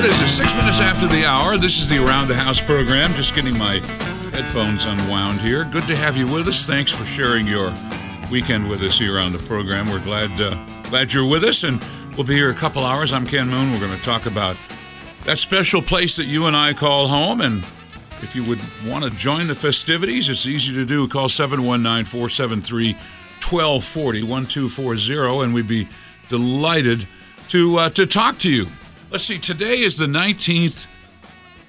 What is it, six minutes after the hour. This is the Around the House program. Just getting my headphones unwound here. Good to have you with us. Thanks for sharing your weekend with us here on the program. We're glad, uh, glad you're with us, and we'll be here a couple hours. I'm Ken Moon. We're going to talk about that special place that you and I call home. And if you would want to join the festivities, it's easy to do. Call 719 473 1240 1240, and we'd be delighted to, uh, to talk to you. Let's see. Today is the 19th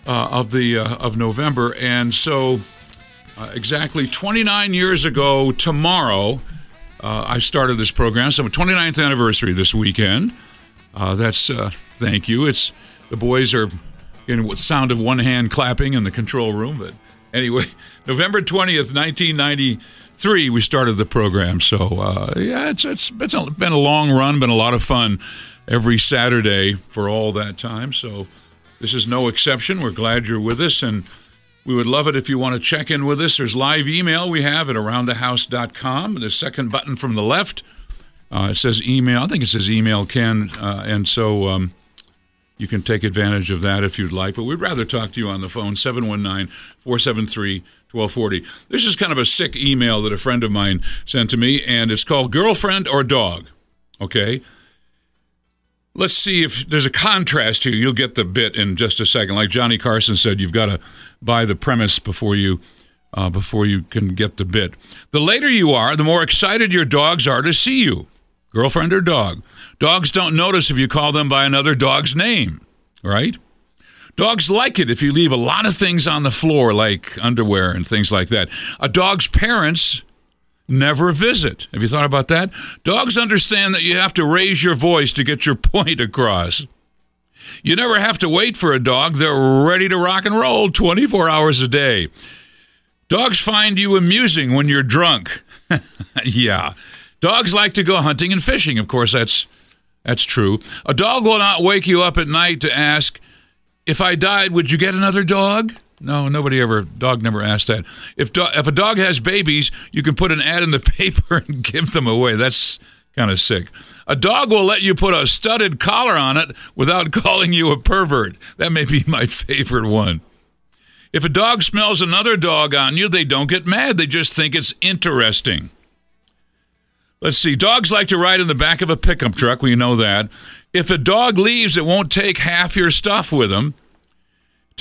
uh, of the uh, of November, and so uh, exactly 29 years ago tomorrow, uh, I started this program. So 29th anniversary this weekend. Uh, that's uh, thank you. It's the boys are the sound of one hand clapping in the control room, but anyway, November 20th, 1993, we started the program. So yeah, it's it's it's been a long run, been a lot of fun every Saturday for all that time. So this is no exception. We're glad you're with us, and we would love it if you want to check in with us. There's live email we have at aroundthehouse.com. The second button from the left, uh, it says email. I think it says email Ken, uh, and so um, you can take advantage of that if you'd like. But we'd rather talk to you on the phone, 719 473 1240. This is kind of a sick email that a friend of mine sent to me, and it's called Girlfriend or Dog. Okay? Let's see if there's a contrast here. You'll get the bit in just a second. Like Johnny Carson said, you've got to buy the premise before you uh, before you can get the bit. The later you are, the more excited your dogs are to see you, girlfriend or dog. Dogs don't notice if you call them by another dog's name, right? Dogs like it if you leave a lot of things on the floor, like underwear and things like that. A dog's parents never visit. Have you thought about that? Dogs understand that you have to raise your voice to get your point across. You never have to wait for a dog. They're ready to rock and roll 24 hours a day. Dogs find you amusing when you're drunk. yeah. Dogs like to go hunting and fishing. Of course, that's that's true. A dog will not wake you up at night to ask, "If I died, would you get another dog?" No, nobody ever. Dog never asked that. If do, if a dog has babies, you can put an ad in the paper and give them away. That's kind of sick. A dog will let you put a studded collar on it without calling you a pervert. That may be my favorite one. If a dog smells another dog on you, they don't get mad. They just think it's interesting. Let's see. Dogs like to ride in the back of a pickup truck. We know that. If a dog leaves, it won't take half your stuff with him.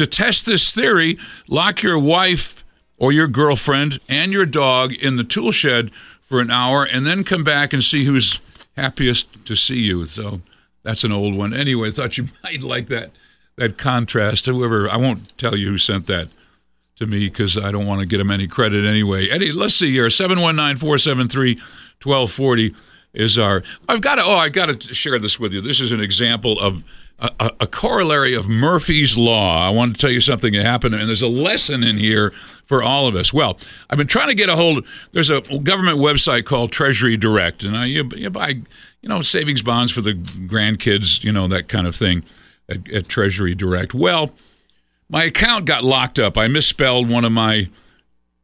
To test this theory, lock your wife or your girlfriend and your dog in the tool shed for an hour and then come back and see who's happiest to see you. So that's an old one. Anyway, I thought you might like that that contrast. Whoever I won't tell you who sent that to me because I don't want to get him any credit anyway. Eddie, let's see here. 719-473-1240 is our I've got to oh I got to share this with you. This is an example of a, a, corollary of Murphy's Law. I want to tell you something that happened, and there's a lesson in here for all of us. Well, I've been trying to get a hold. There's a government website called Treasury Direct, and I, you, you buy, you know, savings bonds for the grandkids, you know, that kind of thing at, at Treasury Direct. Well, my account got locked up. I misspelled one of my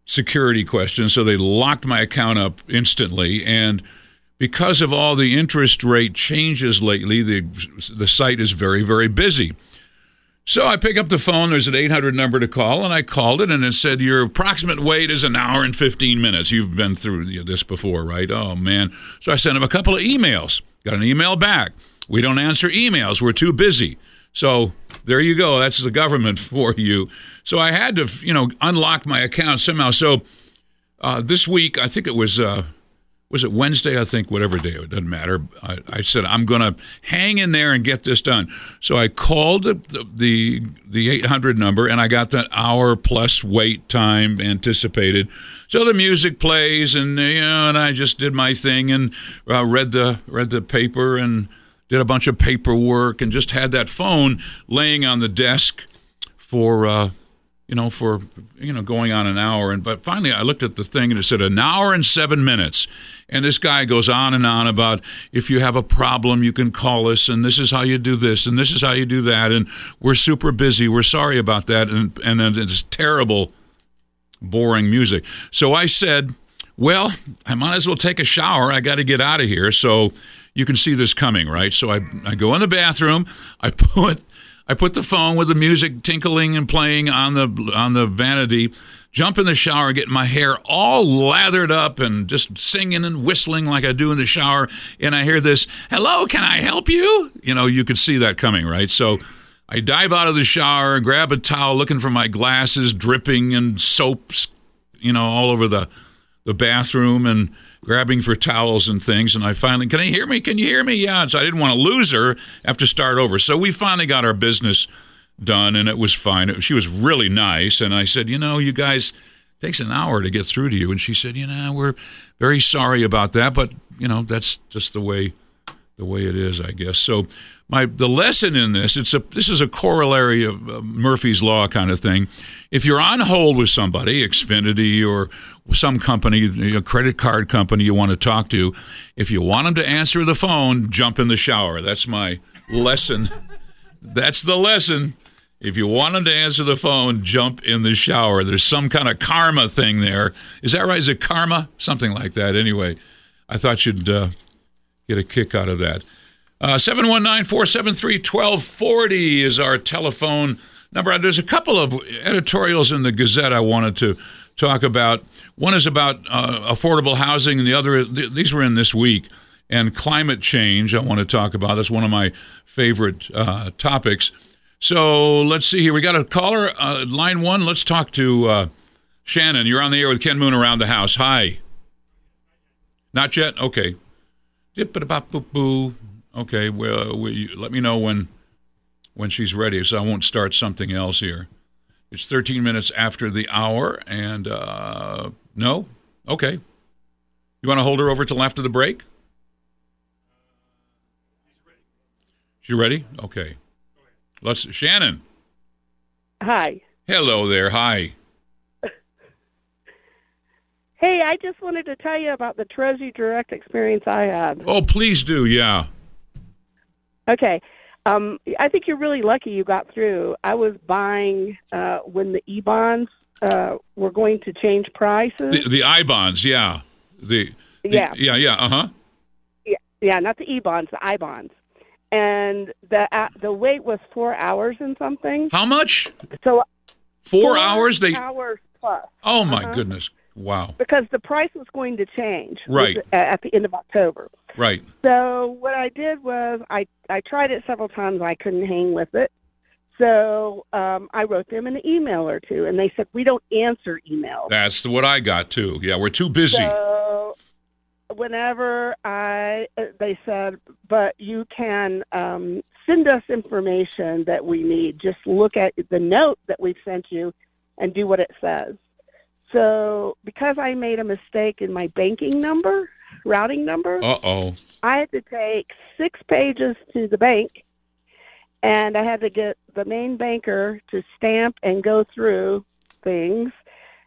security questions, so they locked my account up instantly, and because of all the interest rate changes lately, the, the site is very, very busy. So I pick up the phone. There's an 800 number to call, and I called it, and it said your approximate wait is an hour and 15 minutes. You've been through this before, right? Oh man! So I sent him a couple of emails. Got an email back. We don't answer emails. We're too busy. So there you go. That's the government for you. So I had to, you know, unlock my account somehow. So uh, this week, I think it was. Uh, was it Wednesday? I think whatever day it doesn't matter. I, I said I'm going to hang in there and get this done. So I called the, the the 800 number and I got that hour plus wait time anticipated. So the music plays and you know, and I just did my thing and uh, read the read the paper and did a bunch of paperwork and just had that phone laying on the desk for. Uh, you know, for you know going on an hour. And but finally, I looked at the thing and it said an hour and seven minutes. And this guy goes on and on about if you have a problem, you can call us, and this is how you do this, and this is how you do that, and we're super busy. We're sorry about that, and and it's terrible, boring music. So I said, well, I might as well take a shower. I got to get out of here. So you can see this coming, right? So I I go in the bathroom, I put I put the phone with the music tinkling and playing on the on the vanity, jump in the shower, get my hair all lathered up and just singing and whistling like I do in the shower, and I hear this, "Hello, can I help you?" You know, you could see that coming, right? So I dive out of the shower, grab a towel, looking for my glasses, dripping and soaps, you know, all over the the bathroom and grabbing for towels and things. And I finally, can I hear me? Can you hear me? Yeah. So I didn't want to lose her, have to start over. So we finally got our business done and it was fine. She was really nice. And I said, you know, you guys, takes an hour to get through to you. And she said, you know, we're very sorry about that, but you know, that's just the way, the way it is, I guess. So my the lesson in this it's a this is a corollary of uh, Murphy's law kind of thing. If you're on hold with somebody, Xfinity or some company, a credit card company you want to talk to, if you want them to answer the phone, jump in the shower. That's my lesson. That's the lesson. If you want them to answer the phone, jump in the shower. There's some kind of karma thing there. Is that right? Is it karma? Something like that. Anyway, I thought you'd uh, get a kick out of that. Uh, 719 473 1240 is our telephone number. There's a couple of editorials in the Gazette I wanted to talk about. One is about uh, affordable housing, and the other, th- these were in this week, and climate change I want to talk about. That's one of my favorite uh, topics. So let's see here. We got a caller, uh, line one. Let's talk to uh, Shannon. You're on the air with Ken Moon around the house. Hi. Not yet? Okay. Boo. Okay, well, we, let me know when when she's ready, so I won't start something else here. It's 13 minutes after the hour, and uh, no, okay. You want to hold her over till after the break? She's ready. She ready? Okay. Let's Shannon. Hi. Hello there. Hi. Hey, I just wanted to tell you about the Treasury Direct experience I had. Oh, please do. Yeah. Okay. Um, I think you're really lucky you got through. I was buying uh, when the e bonds uh, were going to change prices. The, the I bonds, yeah. The, the Yeah. yeah, yeah. Uh huh. yeah, yeah, not the e bonds, the I bonds. And the uh, the wait was four hours and something. How much? So Four, hours. They. hours plus Oh my Uh-huh. goodness! Wow. because the price was going to change Right. at the end of October. Right. So what I did was I I tried it several times. I couldn't hang with it. So um, I wrote them an email or two, and they said we don't answer emails. That's what I got too. Yeah, we're too busy. So whenever I uh, they said, but you can um, send us information that we need. Just look at the note that we've sent you and do what it says. So because I made a mistake in my banking number, routing number, Uh oh. I had to take six pages to the bank, and I had to get the main banker to stamp and go through things.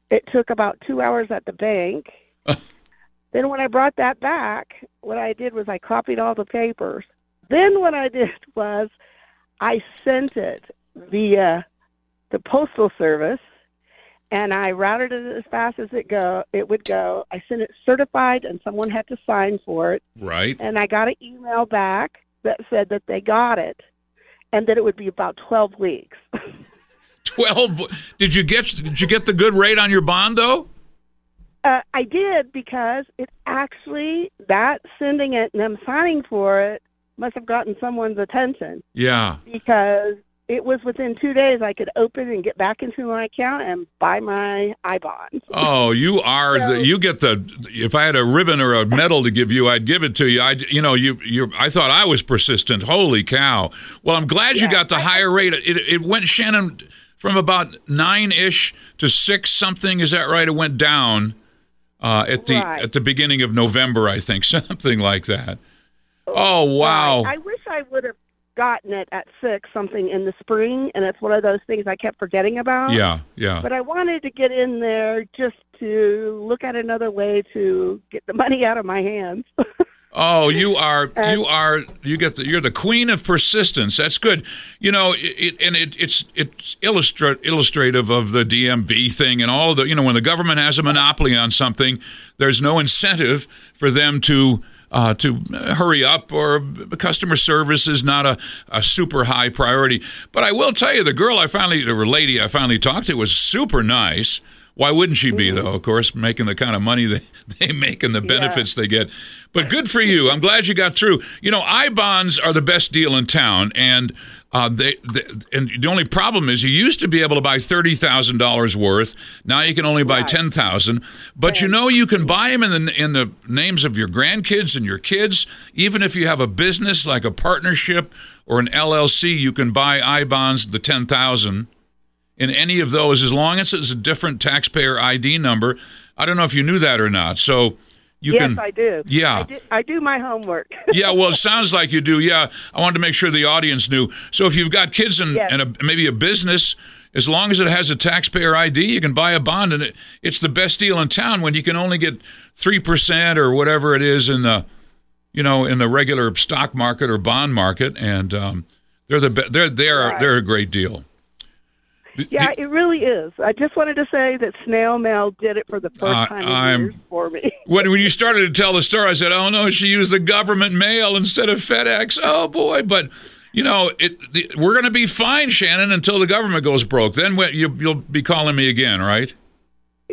It took about two hours at the bank. then, when I brought that back, what I did was I copied all the papers. Then, what I did was I sent it via the postal service and I routed it as fast as it go it would go. I sent it certified and someone had to sign for it Right. and I got an email back that said that they got it and that it would be about 12 weeks. Twelve. Did you get? Did you get the good rate on your bond though? uh, I did because it actually, that sending it and them signing for it must have gotten someone's attention Yeah. because it was within two days I could open and get back into my account and buy my I bonds. Oh, you are So- the. You get the. If I had a ribbon or a medal to give you, I'd give it to you. I. You know, you. You. I thought I was persistent. Holy cow! Well, I'm glad you got the I- higher rate. It. It went Shannon from about nine ish to six something. Is that right? It went down. Uh, at the Right. at the beginning of November, I think something like that. Oh wow! Right. I wish I would have gotten it at six something in the spring, and it's one of those things I kept forgetting about. yeah, yeah. But I wanted to get in there just to look at another way to get the money out of my hands. Oh, you are you are you get the you're the queen of persistence. That's good. You know, it, it and it, it's it's illustra- illustrative of the DMV thing and all of the you know when the government has a monopoly on something, there's no incentive for them to uh, to hurry up, or customer service is not a, a super high priority. But I will tell you, the girl I finally, or lady I finally talked to, was super nice. Why wouldn't she be, though? Of course, making the kind of money they, they make and the benefits yeah. they get. But good for you. I'm glad you got through. You know, I bonds are the best deal in town, and uh, they, they, and the only problem is you used to be able to buy thirty thousand dollars worth. Now you can only buy right. ten thousand. But you know you can buy them in the in the names of your grandkids and your kids. Even if you have a business like a partnership or an LLC, you can buy I bonds the ten thousand in any of those as long as it's a different taxpayer ID number. I don't know if you knew that or not. So you yes, can. I do. Yeah, I do, I do my homework. yeah, well, it sounds like you do. Yeah, I wanted to make sure the audience knew. So if you've got kids and, yes. and a, maybe a business, as long as it has a taxpayer ID, you can buy a bond, and it, it's the best deal in town when you can only get three percent or whatever it is in the, you know, in the regular stock market or bond market, and um, they're the they're they're right. they're a great deal. Yeah, it really is. I just wanted to say that snail mail did it for the first uh, time in years for me. when when you started to tell the story, I said, "Oh no, she used the government mail instead of FedEx." Oh boy, but you know, it, the, we're going to be fine, Shannon, until the government goes broke. Then you, you'll be calling me again, right?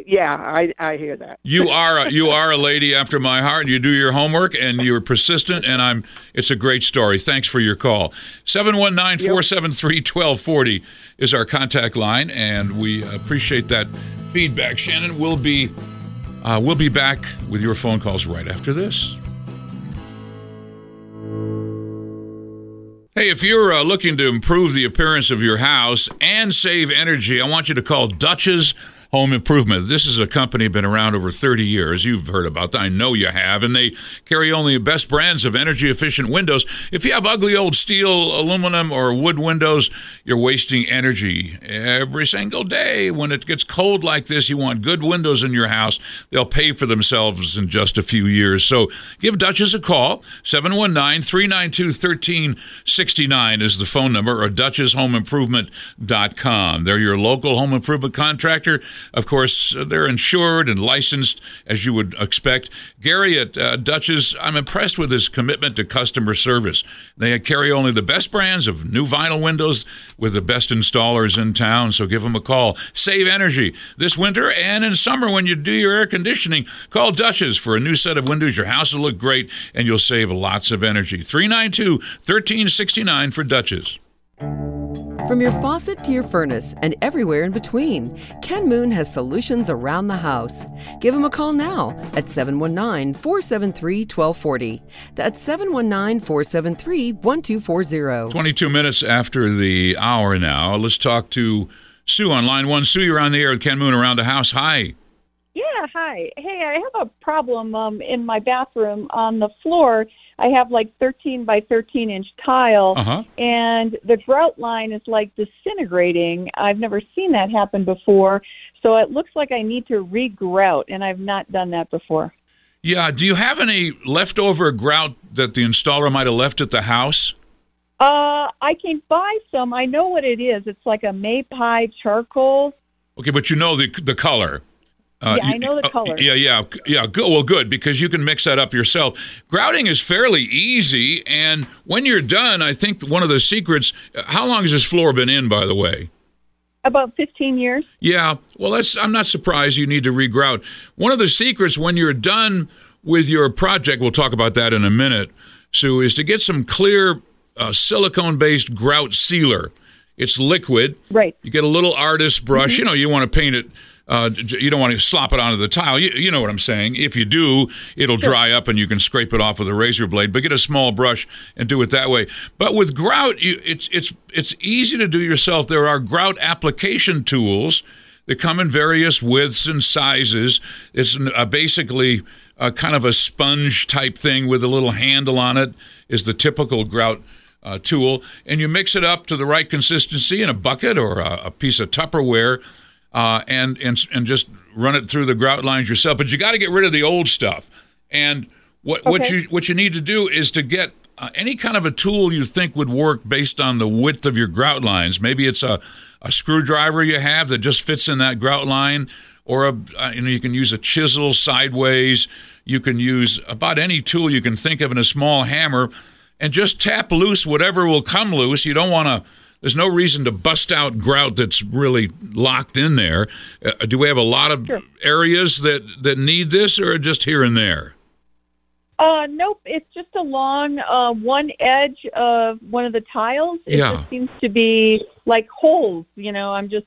Yeah, I, I hear that. you are a, you are a lady after my heart. You do your homework and you're persistent, and I'm. It's a great story. Thanks for your call. 719-473-1240 is our contact line, and we appreciate that feedback. Shannon, we'll be uh, we'll be back with your phone calls right after this. Hey, if you're uh, looking to improve the appearance of your house and save energy, I want you to call Dutch's Home Improvement. This is a company been around over 30 years. You've heard about that. I know you have. And they carry only the best brands of energy efficient windows. If you have ugly old steel, aluminum, or wood windows, you're wasting energy every single day. When it gets cold like this, you want good windows in your house. They'll pay for themselves in just a few years. So give Dutchess a call. 719 392 1369 is the phone number, or DutchessHomeImprovement.com. They're your local home improvement contractor. Of course, they're insured and licensed, as you would expect. Gary at uh, Dutch's, I'm impressed with his commitment to customer service. They carry only the best brands of new vinyl windows with the best installers in town, so give them a call. Save energy this winter and in summer when you do your air conditioning. Call Dutch's for a new set of windows. Your house will look great and you'll save lots of energy. 392 1369 for Dutch's. From your faucet to your furnace and everywhere in between, Ken Moon has solutions around the house. Give him a call now at 719 473 1240. That's 719 473 1240. 22 minutes after the hour now. Let's talk to Sue on line one. Sue, you're on the air with Ken Moon around the house. Hi. Yeah, hi. Hey, I have a problem um, in my bathroom on the floor I have like 13 by 13 inch tile, uh-huh. and the grout line is like disintegrating. I've never seen that happen before, so it looks like I need to regrout, and I've not done that before. Yeah. Do you have any leftover grout that the installer might have left at the house? Uh, I can buy some. I know what it is. It's like a Mapei charcoal. Okay, but you know the the color. Uh, yeah, I know the uh, color. yeah, yeah, yeah. Good. Well, good because you can mix that up yourself. Grouting is fairly easy, and when you're done, I think one of the secrets. How long has this floor been in, by the way? About 15 years. Yeah. Well, that's. I'm not surprised you need to regrout. One of the secrets when you're done with your project, we'll talk about that in a minute. Sue, is to get some clear uh, silicone-based grout sealer. It's liquid. Right. You get a little artist brush. Mm-hmm. You know, you want to paint it uh, you don't want to slop it onto the tile. You, you, know what I'm saying. If you do, it'll dry up and you can scrape it off with a razor blade. But get a small brush and do it that way. But with grout, you, it's it's it's easy to do yourself. There are grout application tools that come in various widths and sizes. It's uh, basically a kind of a sponge type thing with a little handle on it. Is the typical grout. Uh, tool, and you mix it up to the right consistency in a bucket or a, a piece of Tupperware uh, and and and just run it through the grout lines yourself. But you got to get rid of the old stuff. And what okay. what you what you need to do is to get uh, any kind of a tool you think would work based on the width of your grout lines. Maybe it's a a screwdriver you have that just fits in that grout line, or a uh, you know you can use a chisel sideways. You can use about any tool you can think of in a small hammer, and just tap loose whatever will come loose. You don't want to. There's no reason to bust out grout that's really locked in there. Uh, do we have a lot of sure. areas that that need this, or just here and there? Uh, nope. It's just along uh, one edge of one of the tiles. It yeah. just seems to be like holes. You know, I'm just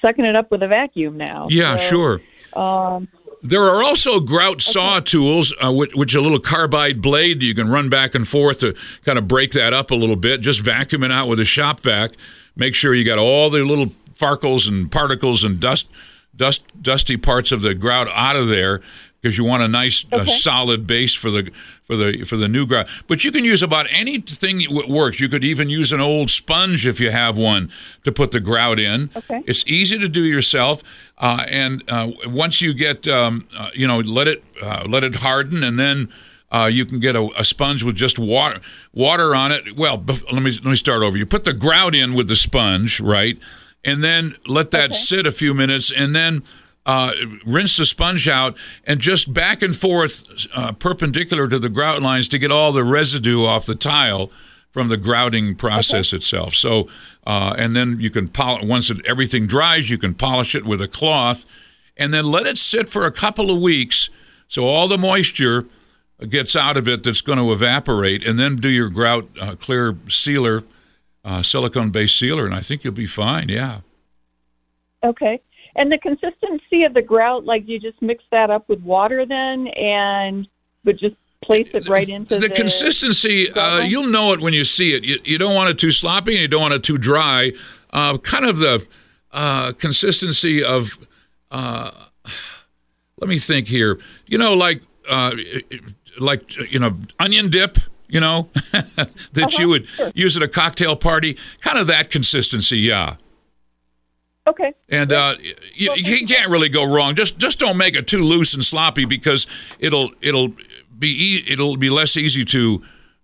sucking it up with a vacuum now. Yeah, so, sure. Um, there are also grout saw tools, uh, which, which, a little carbide blade you can run back and forth to kind of break that up a little bit. Just vacuum it out with a shop vac. Make sure you got all the little farkles and particles and dust, dust, dusty parts of the grout out of there because you want a nice okay. uh, solid base for the for the for the new grout. But you can use about anything that works. You could even use an old sponge if you have one to put the grout in. Okay. It's easy to do yourself, uh, and uh, once you get um, uh, you know let it uh, let it harden, and then. Uh, you can get a, a, sponge with just water water on it. Well, bef- let me let me start over. You put the grout in with the sponge, right, and then let that okay. sit a few minutes, and then uh, rinse the sponge out, and just back and forth uh, perpendicular to the grout lines to get all the residue off the tile from the grouting process okay. itself. So, uh, and then you can polish once it, everything dries, you can polish it with a cloth, and then let it sit for a couple of weeks so all the moisture gets out of it that's going to evaporate, and then do your grout uh, clear sealer, uh, silicone based sealer, and I think you'll be fine. Yeah. Okay. And the consistency of the grout, like you just mix that up with water then, and would just place it right into the, the consistency. Uh, you'll know it when you see it. You, you, don't want it too sloppy, and you don't want it too dry. Uh, kind of the uh, consistency of. Uh, let me think here. You know, like uh, like you know, onion dip. You know that uh-huh, you would use at a cocktail party. Kind of that consistency, yeah. Okay. And uh, you, you, can't really go wrong. Just just don't make it too loose and sloppy because it'll it'll be e- it'll be less easy to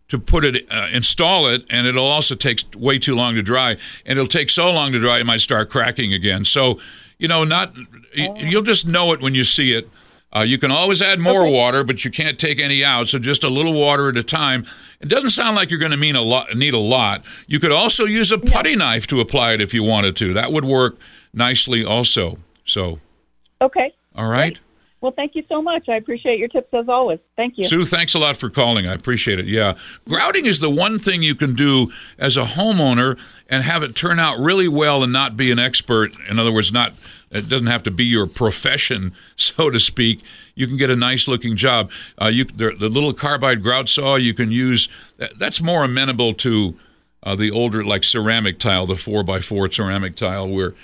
to put it uh, install it, and it'll also take way too long to dry, and it'll take so long to dry it might start cracking again. So you know, not oh. you'll just know it when you see it. Uh, you can always add more okay. water, but you can't take any out. So just a little water at a time. It doesn't sound like you're going to mean a lot, need a lot. You could also use a putty yeah. knife to apply it if you wanted to. That would work nicely also. So. Okay. All right. Great. Well, thank you so much. I appreciate your tips as always. Thank you. Sue, thanks a lot for calling. I appreciate it. Yeah. Grouting is the one thing you can do as a homeowner and have it turn out really well and not be an expert. In other words, not it doesn't have to be your profession, so to speak. You can get a nice looking job. Uh, you the, the, little carbide grout saw you can use. That's more amenable to uh, the older like ceramic tile, the four by four ceramic tile, where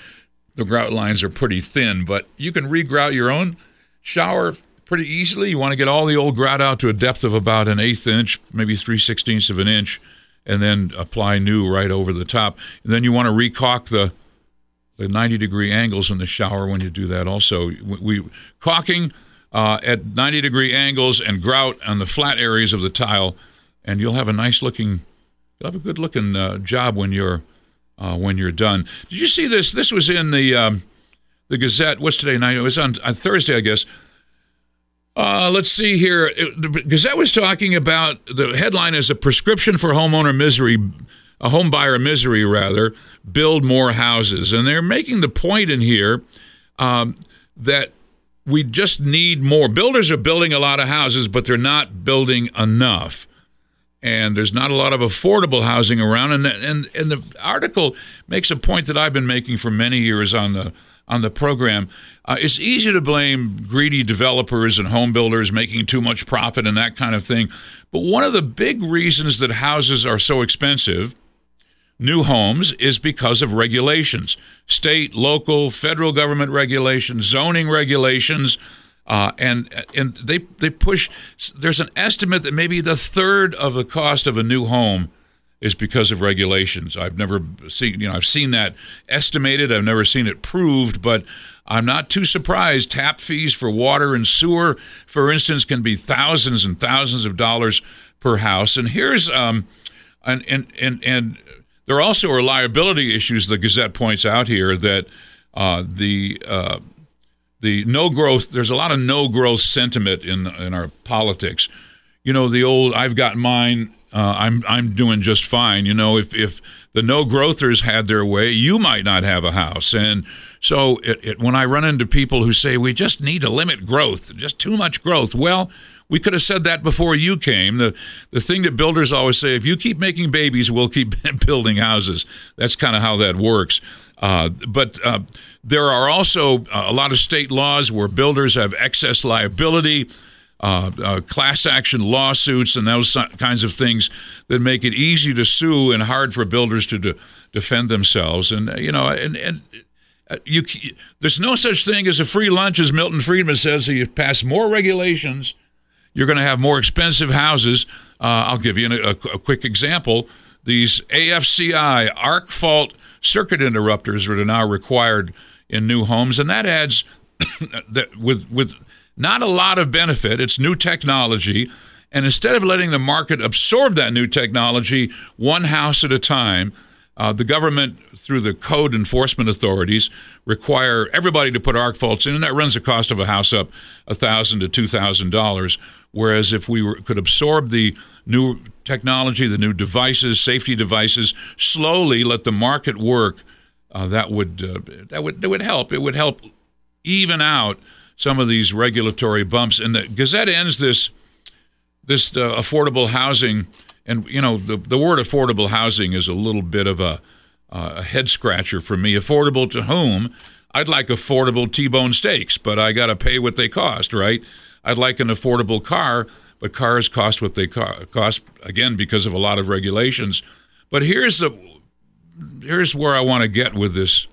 the grout lines are pretty thin. But you can regrout your own shower pretty easily. You want to get all the old grout out to a depth of about an eighth inch, maybe three sixteenths of an inch, and then apply new right over the top. And then you want to recaulk the the 90 degree angles in the shower when you do that. Also, we, we caulking uh, at 90 degree angles and grout on the flat areas of the tile, and you'll have a nice looking, you'll have a good looking uh, job when you're uh, when you're done. Did you see this? This was in the um, the Gazette. What's today night? It was on, on Thursday, I guess. Uh, let's see here. It, the Gazette was talking about the headline is a prescription for homeowner misery, a home buyer misery rather. Build more houses, and they're making the point in here um, that we just need more. Builders are building a lot of houses, but they're not building enough. And there's not a lot of affordable housing around. And and and the article makes a point that I've been making for many years on the on the program. Uh, it's easy to blame greedy developers and home builders making too much profit and that kind of thing. But one of the big reasons that houses are so expensive, new homes, is because of regulations state, local, federal government regulations, zoning regulations. Uh, and and they they push. There's an estimate that maybe the third of the cost of a new home is because of regulations. I've never seen, you know, I've seen that estimated. I've never seen it proved, but I'm not too surprised. Tap fees for water and sewer, for instance, can be thousands and thousands of dollars per house. And here's, um, and and and and there are also are liability issues. The Gazette points out here that uh, the uh, the no growth. There's a lot of no growth sentiment in in our politics. You know, the old "I've got mine." Uh, I'm I'm doing just fine. You know, if if the no growthers had their way, you might not have a house. And so, it, it, when I run into people who say we just need to limit growth, just too much growth, well, we could have said that before you came. The the thing that builders always say: if you keep making babies, we'll keep building houses. That's kind of how that works. Uh, but uh, there are also a lot of state laws where builders have excess liability uh, uh, class action lawsuits and those kinds of things that make it easy to sue and hard for builders to de- defend themselves. And uh, you know, and and uh, you there's no such thing as a free lunch, as Milton Friedman says. So you pass more regulations, you're going to have more expensive houses. Uh, I'll give you a, a, quick example. These AFCI arc fault circuit interrupters are now required in new homes, and that adds that with with not a lot of benefit. It's new technology. And instead of letting the market absorb that new technology one house at a time, uh, the government, through the code enforcement authorities, require everybody to put arc faults in, and that runs the cost of a house up a thousand to two thousand dollars. Whereas if we were, could absorb the new technology, the new devices, safety devices, slowly let the market work, uh, that would uh, that would that would help. It would help even out some of these regulatory bumps. And the Gazette ends this this uh, affordable housing, and you know the the word affordable housing is a little bit of a uh, a head scratcher for me. Affordable to whom? I'd like affordable T-bone steaks, but I got to pay what they cost, right? I'd like an affordable car, but cars cost what they co- cost again because of a lot of regulations. But here's the here's where I want to get with this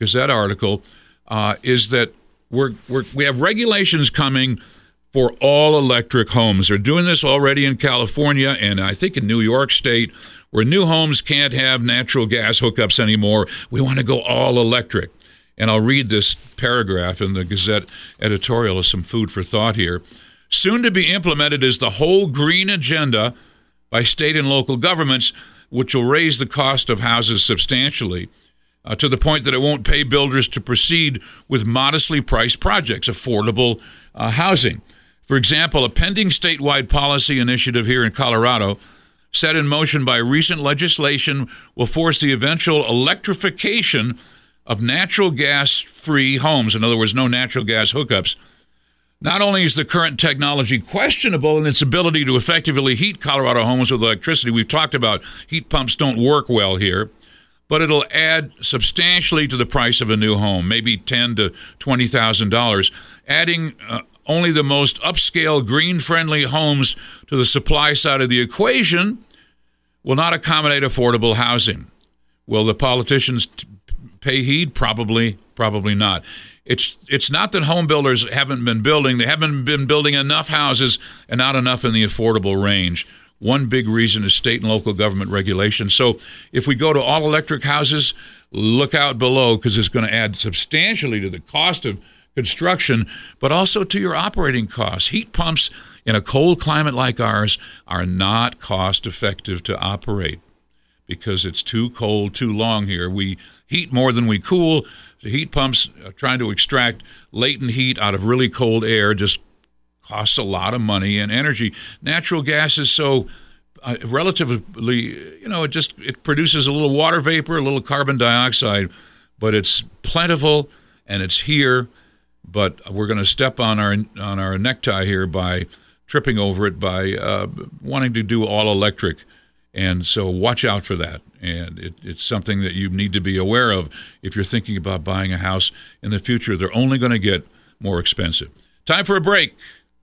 Gazette article uh, is that we're, we're, we have regulations coming for all electric homes. They're doing this already in California and I think in New York State, where new homes can't have natural gas hookups anymore. We want to go all electric. And I'll read this paragraph in the Gazette editorial as some food for thought here. Soon to be implemented is the whole green agenda by state and local governments, which will raise the cost of houses substantially uh, to the point that it won't pay builders to proceed with modestly priced projects, affordable uh, housing. For example, a pending statewide policy initiative here in Colorado, set in motion by recent legislation, will force the eventual electrification of natural gas free homes. In other words, no natural gas hookups. Not only is the current technology questionable in its ability to effectively heat Colorado homes with electricity, we've talked about heat pumps don't work well here but it'll add substantially to the price of a new home, maybe ten to twenty thousand dollars, adding uh, only the most upscale green-friendly homes to the supply side of the equation will not accommodate affordable housing. Will the politicians t- pay heed? Probably, probably not. It's it's not that home builders haven't been building; they haven't been building enough houses and not enough in the affordable range. One big reason is state and local government regulation. So if we go to all electric houses, look out below because it's going to add substantially to the cost of construction, but also to your operating costs. Heat pumps in a cold climate like ours are not cost effective to operate because it's too cold too long here. We heat more than we cool. The heat pumps trying to extract latent heat out of really cold air just costs a lot of money and energy. Natural gas is so uh, relatively, you know, it just it produces a little water vapor, a little carbon dioxide, but it's plentiful and it's here. But we're going to step on our on our necktie here by tripping over it by uh, wanting to do all electric, and so watch out for that. And it, it's something that you need to be aware of if you're thinking about buying a house in the future. They're only going to get more expensive. Time for a break.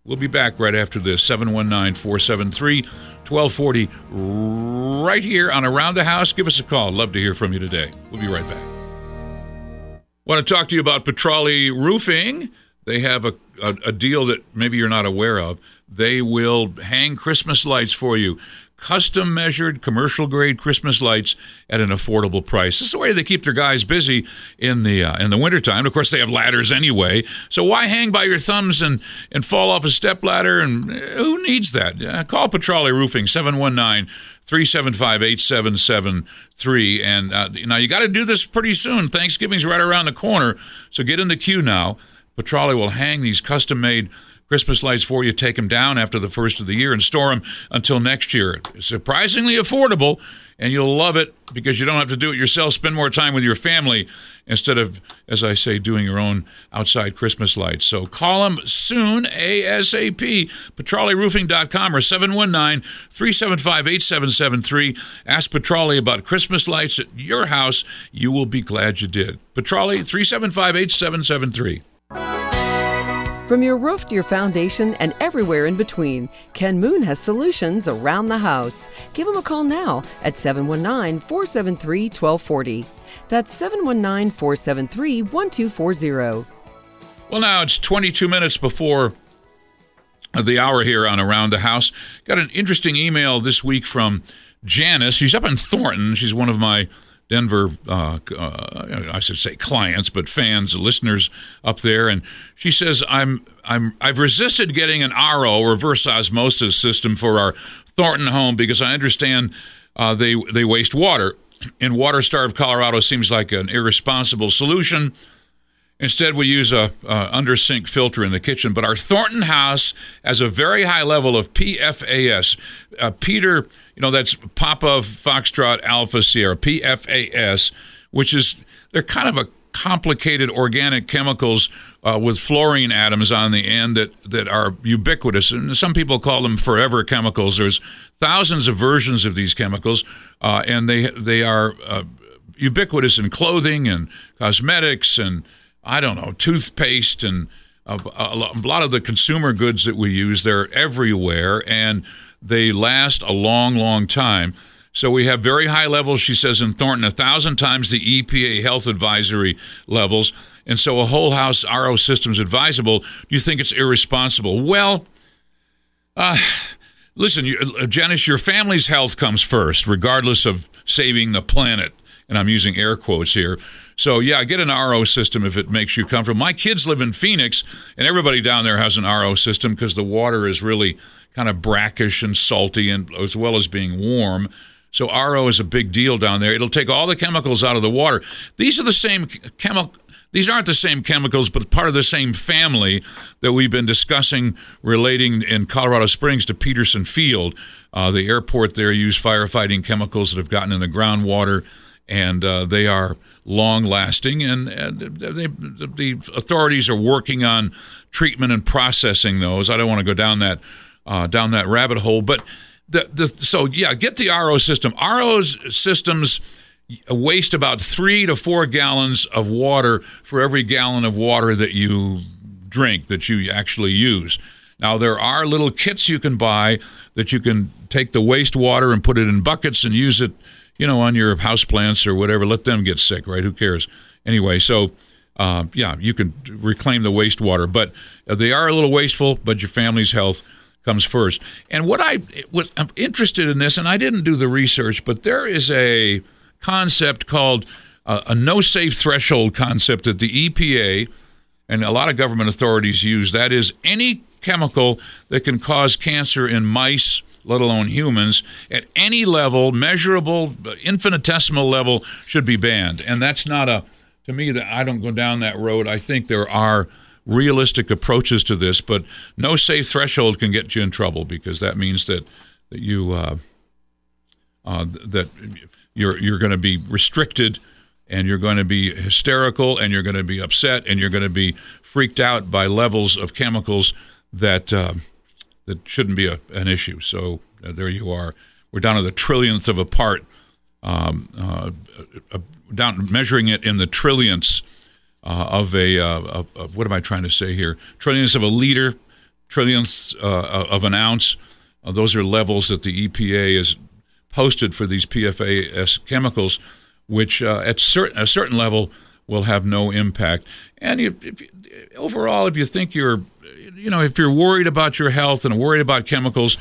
We'll be back right after this 719 473 1240 right here on Around the House. Give us a call. Love to hear from you today. We'll be right back. Want to talk to you about Petrale Roofing. They have a, a, a deal that maybe you're not aware of. They will hang Christmas lights for you custom measured commercial grade Christmas lights at an affordable price. This is the way they keep their guys busy in the uh, in the wintertime. Of course, they have ladders anyway, so why hang by your thumbs and and fall off a step ladder? And uh, who needs that? Uh, call Petrale Roofing 719 375 8773. And uh, now you got to do this pretty soon. Thanksgiving's right around the corner, so get in the queue now. Petrale will hang these custom made Christmas lights for you, take them down after the first of the year, and store them until next year. surprisingly affordable, and you'll love it because you don't have to do it yourself. Spend more time with your family instead of, as I say, doing your own outside Christmas lights. So call them soon, ASAP, petraleroofing.com or 719 375 8773. Ask Petrale about Christmas lights at your house. You will be glad you did. Petrale 375 8773. From your roof to your foundation and everywhere in between, Ken Moon has solutions around the house. Give him a call now at 719 473 1240. That's 719 473 1240. Well, now it's 22 minutes before the hour here on Around the House. Got an interesting email this week from Janice. She's up in Thornton. She's one of my Denver, uh, uh, I should say clients, but fans, listeners up there, and she says I'm I'm I've resisted getting an RO reverse osmosis system for our Thornton home because I understand uh, they they waste water. In water-starved Colorado seems like an irresponsible solution. Instead, we use a, a under sink filter in the kitchen. But our Thornton house has a very high level of PFAS. Uh, Peter you know, that's Papa Foxtrot Alpha Sierra, PFAS, which is, they're kind of a complicated organic chemicals uh, with fluorine atoms on the end that, that are ubiquitous. And some people call them forever chemicals. There's thousands of versions of these chemicals, uh, and they, they are uh, ubiquitous in clothing and cosmetics and, I don't know, toothpaste and a, a lot of the consumer goods that we use. They're everywhere. And they last a long, long time. So we have very high levels, she says, in Thornton, a thousand times the EPA health advisory levels. And so a whole house RO system is advisable. Do you think it's irresponsible? Well, uh, listen, you, uh, Janice, your family's health comes first, regardless of saving the planet. And I'm using air quotes here. So, yeah, get an RO system if it makes you comfortable. My kids live in Phoenix, and everybody down there has an RO system because the water is really kind of brackish and salty, and as well as being warm. So RO is a big deal down there. It'll take all the chemicals out of the water. These are the same chemical. These aren't the same chemicals, but part of the same family that we've been discussing relating in Colorado Springs to Peterson Field. Uh, the airport there used firefighting chemicals that have gotten in the groundwater, and uh, they are long lasting. And, and they, the authorities are working on treatment and processing those. I don't want to go down that uh, down that rabbit hole. But the, the so yeah, get the RO system. RO systems waste about three to four gallons of water for every gallon of water that you drink that you actually use. Now there are little kits you can buy that you can take the wastewater and put it in buckets and use it, you know, on your house plants or whatever. Let them get sick, right? Who cares? Anyway, so uh, yeah, you can reclaim the wastewater, but they are a little wasteful. But your family's health comes first. And what I was I'm interested in this, and I didn't do the research, but there is a concept called uh, a no safe threshold concept that the EPA and a lot of government authorities use. That is any chemical that can cause cancer in mice, let alone humans, at any level, measurable, infinitesimal level, should be banned. And that's not a to me that I don't go down that road. I think there are realistic approaches to this, but no safe threshold can get you in trouble because that means that that you uh, uh, that you're you're going to be restricted and you're going to be hysterical and you're going to be upset and you're going to be freaked out by levels of chemicals that uh, that shouldn't be a, an issue. So uh, there you are. We're down to the trillionth of a part, um, uh, uh, down measuring it in the trillionths uh, of a uh, of, of, what am I trying to say here? Trillionths of a liter, trillionths uh, of an ounce. Uh, those are levels that the EPA has posted for these PFAS chemicals, which uh, at certain a certain level will have no impact. And if, if, overall, if you think you're, you know, if you're worried about your health and worried about chemicals,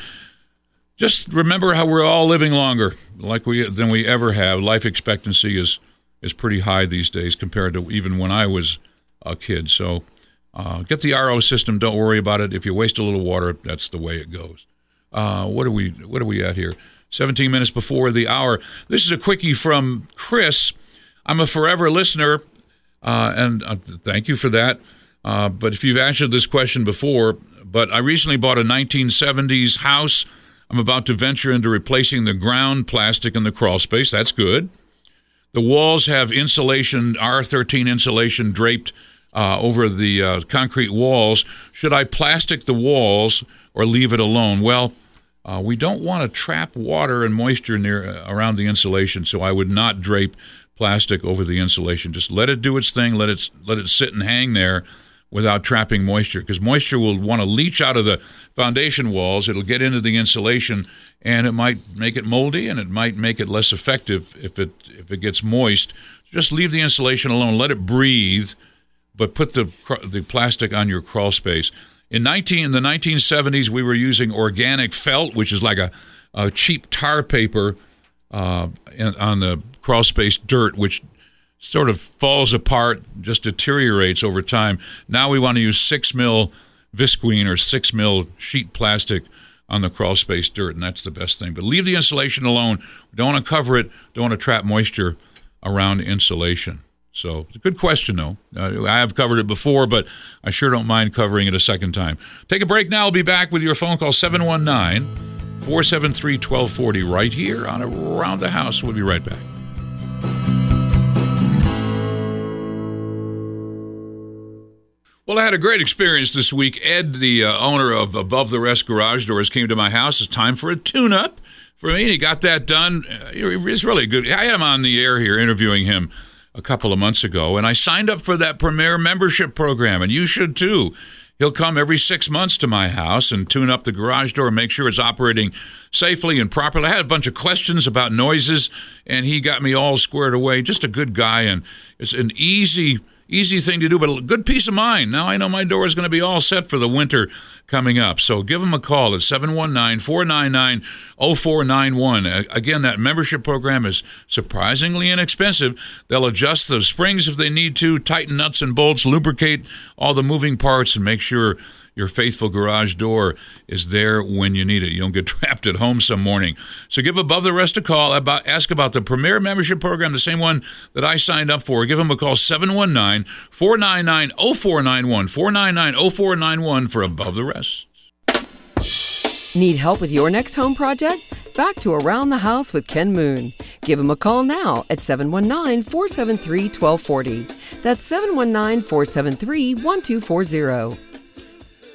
just remember how we're all living longer, like we than we ever have. Life expectancy is is pretty high these days compared to even when I was a kid. So uh, get the RO system. Don't worry about it. If you waste a little water, that's the way it goes. Uh, what are we? What are we at here? 17 minutes before the hour. This is a quickie from Chris. I'm a forever listener, uh, and uh, thank you for that. Uh, but if you've answered this question before, but I recently bought a 1970s house. I'm about to venture into replacing the ground plastic in the crawl space. That's good. The walls have insulation, R13 insulation draped uh, over the uh, concrete walls. Should I plastic the walls or leave it alone? Well, uh, we don't want to trap water and moisture near uh, around the insulation, so I would not drape plastic over the insulation. Just let it do its thing. Let it let it sit and hang there without trapping moisture, because moisture will want to leach out of the foundation walls. It'll get into the insulation, and it might make it moldy, and it might make it less effective if it if it gets moist. Just leave the insulation alone. Let it breathe, but put the the plastic on your crawl space. In 19 in the 1970s, we were using organic felt, which is like a, a cheap tar paper uh, on the crawl space dirt, which sort of falls apart, just deteriorates over time. Now we want to use six mil visqueen or six mil sheet plastic on the crawl space dirt, and that's the best thing. But leave the insulation alone. Don't want to cover it. Don't want to trap moisture around insulation. So, good question, though. Uh, I have covered it before, but I sure don't mind covering it a second time. Take a break now. I'll be back with your phone call 719 473 1240 right here on Around the House. We'll be right back. Well, I had a great experience this week. Ed, the uh, owner of Above the Rest Garage Doors, came to my house. It's time for a tune up for me. He got that done. Uh, it's really good. I had him on the air here interviewing him a couple of months ago, and I signed up for that Premier membership program, and you should too. He'll come every six months to my house and tune up the garage door, make sure it's operating safely and properly. I had a bunch of questions about noises, and he got me all squared away. Just a good guy, and it's an easy easy thing to do, but a good peace of mind. Now I know my door is going to be all set for the winter coming up. So give them a call at 719 499 0491. Again, that membership program is surprisingly inexpensive. They'll adjust the springs if they need to, tighten nuts and bolts, lubricate all the moving parts, and make sure your faithful garage door is there when you need it. You don't get trapped at home some morning. So give Above the Rest a call. About Ask about the Premier Membership Program, the same one that I signed up for. Give them a call 719 499 0491. 499 0491 for Above the Rest. Need help with your next home project? Back to Around the House with Ken Moon. Give him a call now at 719 473 1240. That's 719 473 1240.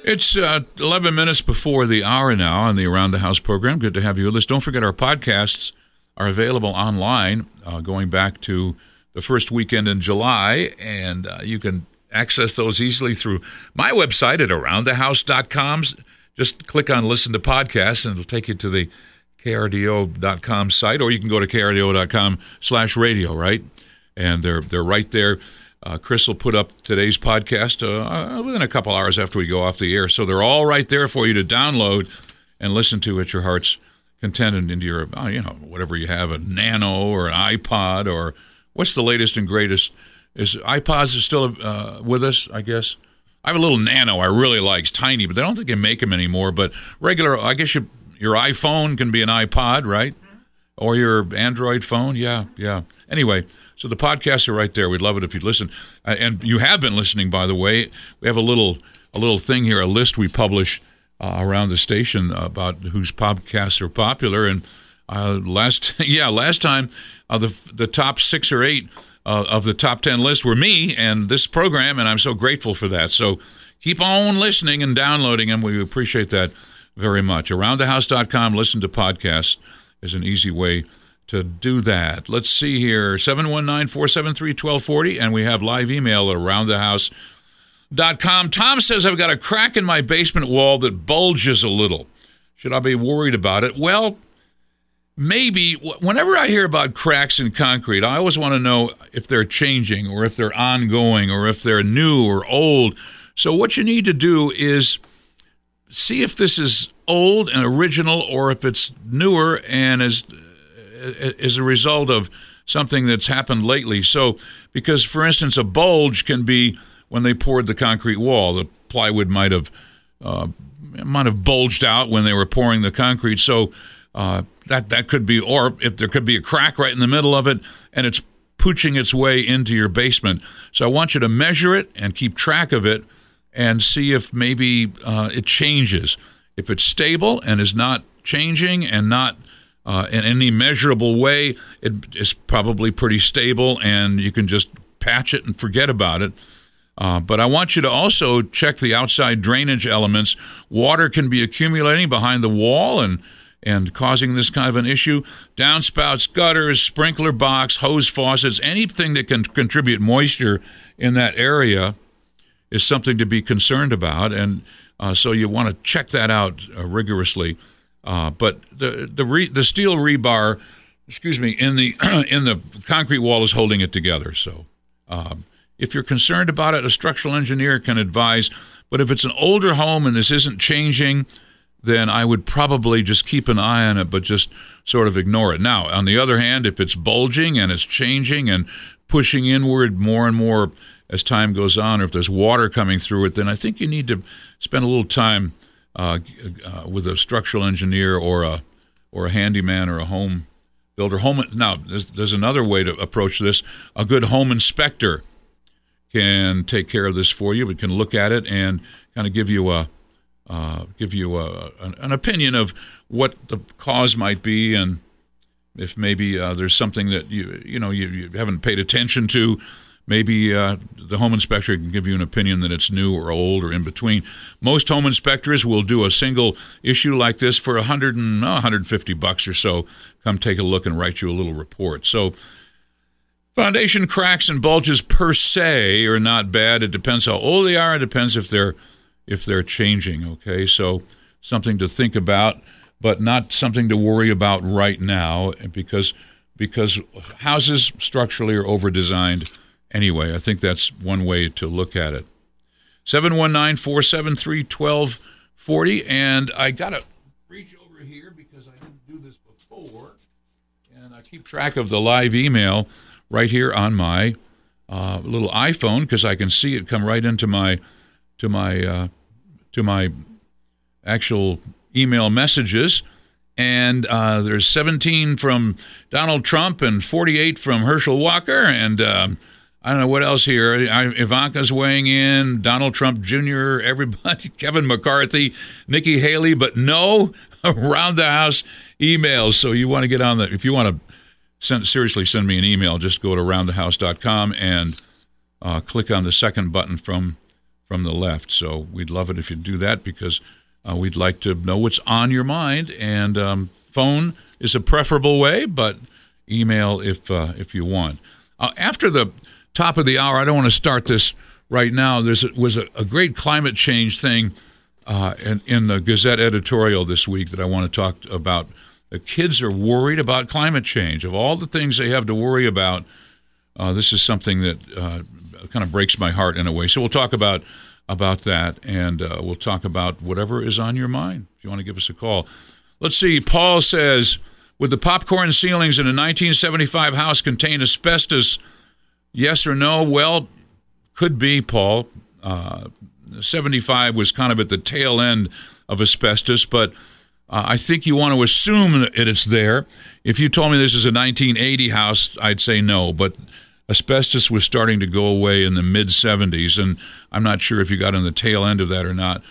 It's uh, 11 minutes before the hour now on the Around the House program. Good to have you with us. Don't forget our podcasts are available online uh, going back to the first weekend in July, and uh, you can access those easily through my website at aroundthehouse.com. Just click on listen to podcasts, and it'll take you to the krdo.com site, or you can go to krdo.com slash radio, right? And they're, they're right there. Uh, Chris will put up today's podcast uh, within a couple hours after we go off the air. So they're all right there for you to download and listen to at your heart's content and into your, uh, you know, whatever you have, a Nano or an iPod or what's the latest and greatest? Is iPods is still uh, with us? I guess I have a little Nano I really like. It's tiny, but they don't think they make them anymore. But regular, I guess you, your iPhone can be an iPod, right? Or your Android phone. Yeah, yeah. Anyway. So the podcasts are right there. We'd love it if you'd listen. Uh, and you have been listening, by the way. We have a little a little thing here, a list we publish uh, around the station about whose podcasts are popular. And uh, last yeah, last time uh, the the top six or eight uh, of the top ten list were me and this program, and I'm so grateful for that. So keep on listening and downloading and We appreciate that very much. AroundTheHouse.com. Listen to podcasts is an easy way to do that. Let's see here 719 473 1240, and we have live email around the house. Dot com. Tom says I've got a crack in my basement wall that bulges a little. Should I be worried about it? Well, maybe. Whenever I hear about cracks in concrete, I always want to know if they're changing or if they're ongoing or if they're new or old. So, what you need to do is see if this is old and original or if it's newer and is as a result of something that's happened lately. So, because for instance, a bulge can be when they poured the concrete wall, the plywood might have uh, might have bulged out when they were pouring the concrete. So uh, that that could be, or if there could be a crack right in the middle of it, and it's pooching its way into your basement. So I want you to measure it and keep track of it and see if maybe uh, it changes. If it's stable and is not changing and not uh, in any measurable way, it is probably pretty stable, and you can just patch it and forget about it. Uh, but I want you to also check the outside drainage elements. Water can be accumulating behind the wall and and causing this kind of an issue. Downspouts, gutters, sprinkler box, hose faucets, anything that can contribute moisture in that area is something to be concerned about. And uh, so you want to check that out uh, rigorously. Uh, but the the re, the steel rebar, excuse me, in the in the concrete wall is holding it together. So um, if you're concerned about it, a structural engineer can advise. But if it's an older home and this isn't changing, then I would probably just keep an eye on it, but just sort of ignore it. Now, on the other hand, if it's bulging and it's changing and pushing inward more and more as time goes on, or if there's water coming through it, then I think you need to spend a little time uh, uh, with a structural engineer or a or a handyman or a home builder. Home now, there's, there's another way to approach this. A good home inspector can take care of this for you. We can look at it and kind of give you a uh, give you a, an, an, opinion of what the cause might be and if maybe uh, there's something that you you know you, you haven't paid attention to maybe uh, the home inspector can give you an opinion that it's new or old or in between. Most home inspectors will do a single issue like this for 100 and 150 bucks or so. Come take a look and write you a little report. So. Foundation cracks and bulges per se are not bad. It depends how old they are. It depends if they're if they're changing. Okay, so something to think about, but not something to worry about right now because because houses structurally are over designed anyway. I think that's one way to look at it. 719 473 1240. And I got to reach over here because I didn't do this before. And I keep track of the live email right here on my uh, little iPhone because I can see it come right into my to my uh, to my actual email messages. And uh, there's 17 from Donald Trump and 48 from Herschel Walker and um, I don't know what else here. I, Ivanka's weighing in, Donald Trump Jr., everybody, Kevin McCarthy, Nikki Haley, but no around the house emails. So you want to get on the, if you want to send, seriously send me an email, just go to aroundthehouse.com and uh, click on the second button from from the left. So we'd love it if you do that because uh, we'd like to know what's on your mind. And um, phone is a preferable way, but email if uh, if you want. Uh, after the top of the hour. I don't want to start this right now. There was a, a, great climate change thing uh, in, in, the Gazette editorial this week that I want to talk about. The kids are worried about climate change. Of all the things they have to worry about, uh, this is something that uh, kind of breaks my heart in a way. So we'll talk about about that, and uh, we'll talk about whatever is on your mind. If you want to give us a call, let's see. Paul says, "Would the popcorn ceilings in a 1975 house contain asbestos?" Yes or no? Well, could be, Paul. Uh, 75 was kind of at the tail end of asbestos, but uh, I think you want to assume that it's there. If you told me this is a 1980 house, I'd say no, but asbestos was starting to go away in the mid 70s, and I'm not sure if you got on the tail end of that or not.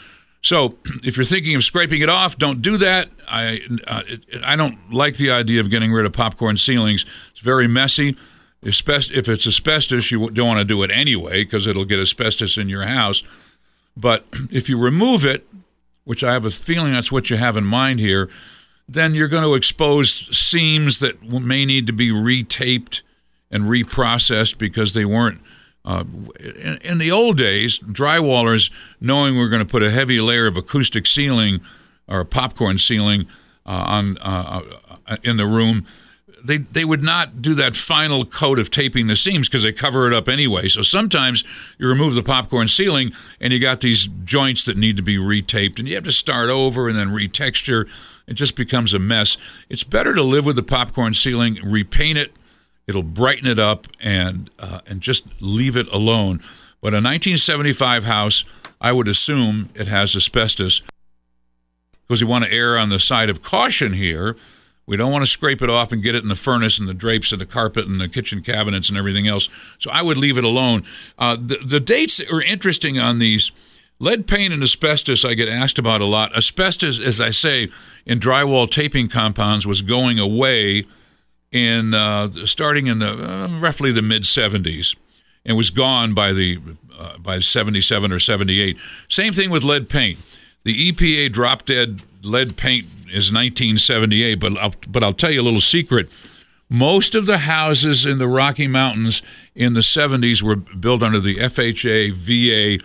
So, if you're thinking of scraping it off, don't do that. I uh, I don't like the idea of getting rid of popcorn ceilings. It's very messy. If it's asbestos, you don't want to do it anyway because it'll get asbestos in your house. But if you remove it, which I have a feeling that's what you have in mind here, then you're going to expose seams that may need to be retaped and reprocessed because they weren't. Uh, in, in, the old days, drywallers, knowing we're going to put a heavy layer of acoustic ceiling or popcorn ceiling uh, on uh, uh in the room, they they would not do that final coat of taping the seams because they cover it up anyway. So sometimes you remove the popcorn ceiling and you got these joints that need to be retaped and you have to start over and then retexture. It just becomes a mess. It's better to live with the popcorn ceiling, repaint it. It'll brighten it up and uh, and just leave it alone. But a 1975 house, I would assume it has asbestos because we want to err on the side of caution here we don't want to scrape it off and get it in the furnace and the drapes and the carpet and the kitchen cabinets and everything else. So I would leave it alone. Uh, the, the dates are interesting on these. Lead paint and asbestos, I get asked about a lot. Asbestos, as I say, in drywall taping compounds was going away in uh, starting in the uh, roughly the mid 70s and was gone by the uh, by 77 or 78. Same thing with lead paint. The EPA drop dead lead paint is 1978, but I'll, but I'll tell you a little secret. Most of the houses in the Rocky Mountains in the 70s were built under the FHA VA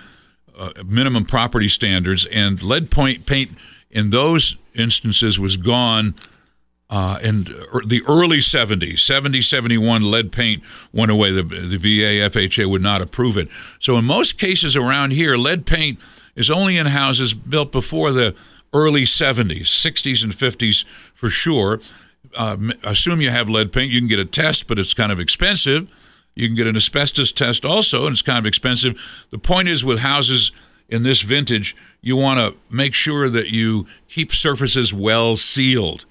uh, minimum property standards, and lead point paint in those instances was gone uh, in the early 70s. 70, 71, lead paint went away. The, the VA, FHA would not approve it. So, in most cases around here, lead paint is only in houses built before the early 70s, 60s, and 50s for sure. Uh, assume you have lead paint. You can get a test, but it's kind of expensive. You can get an asbestos test also, and it's kind of expensive. The point is, with houses in this vintage, you want to make sure that you keep surfaces well sealed.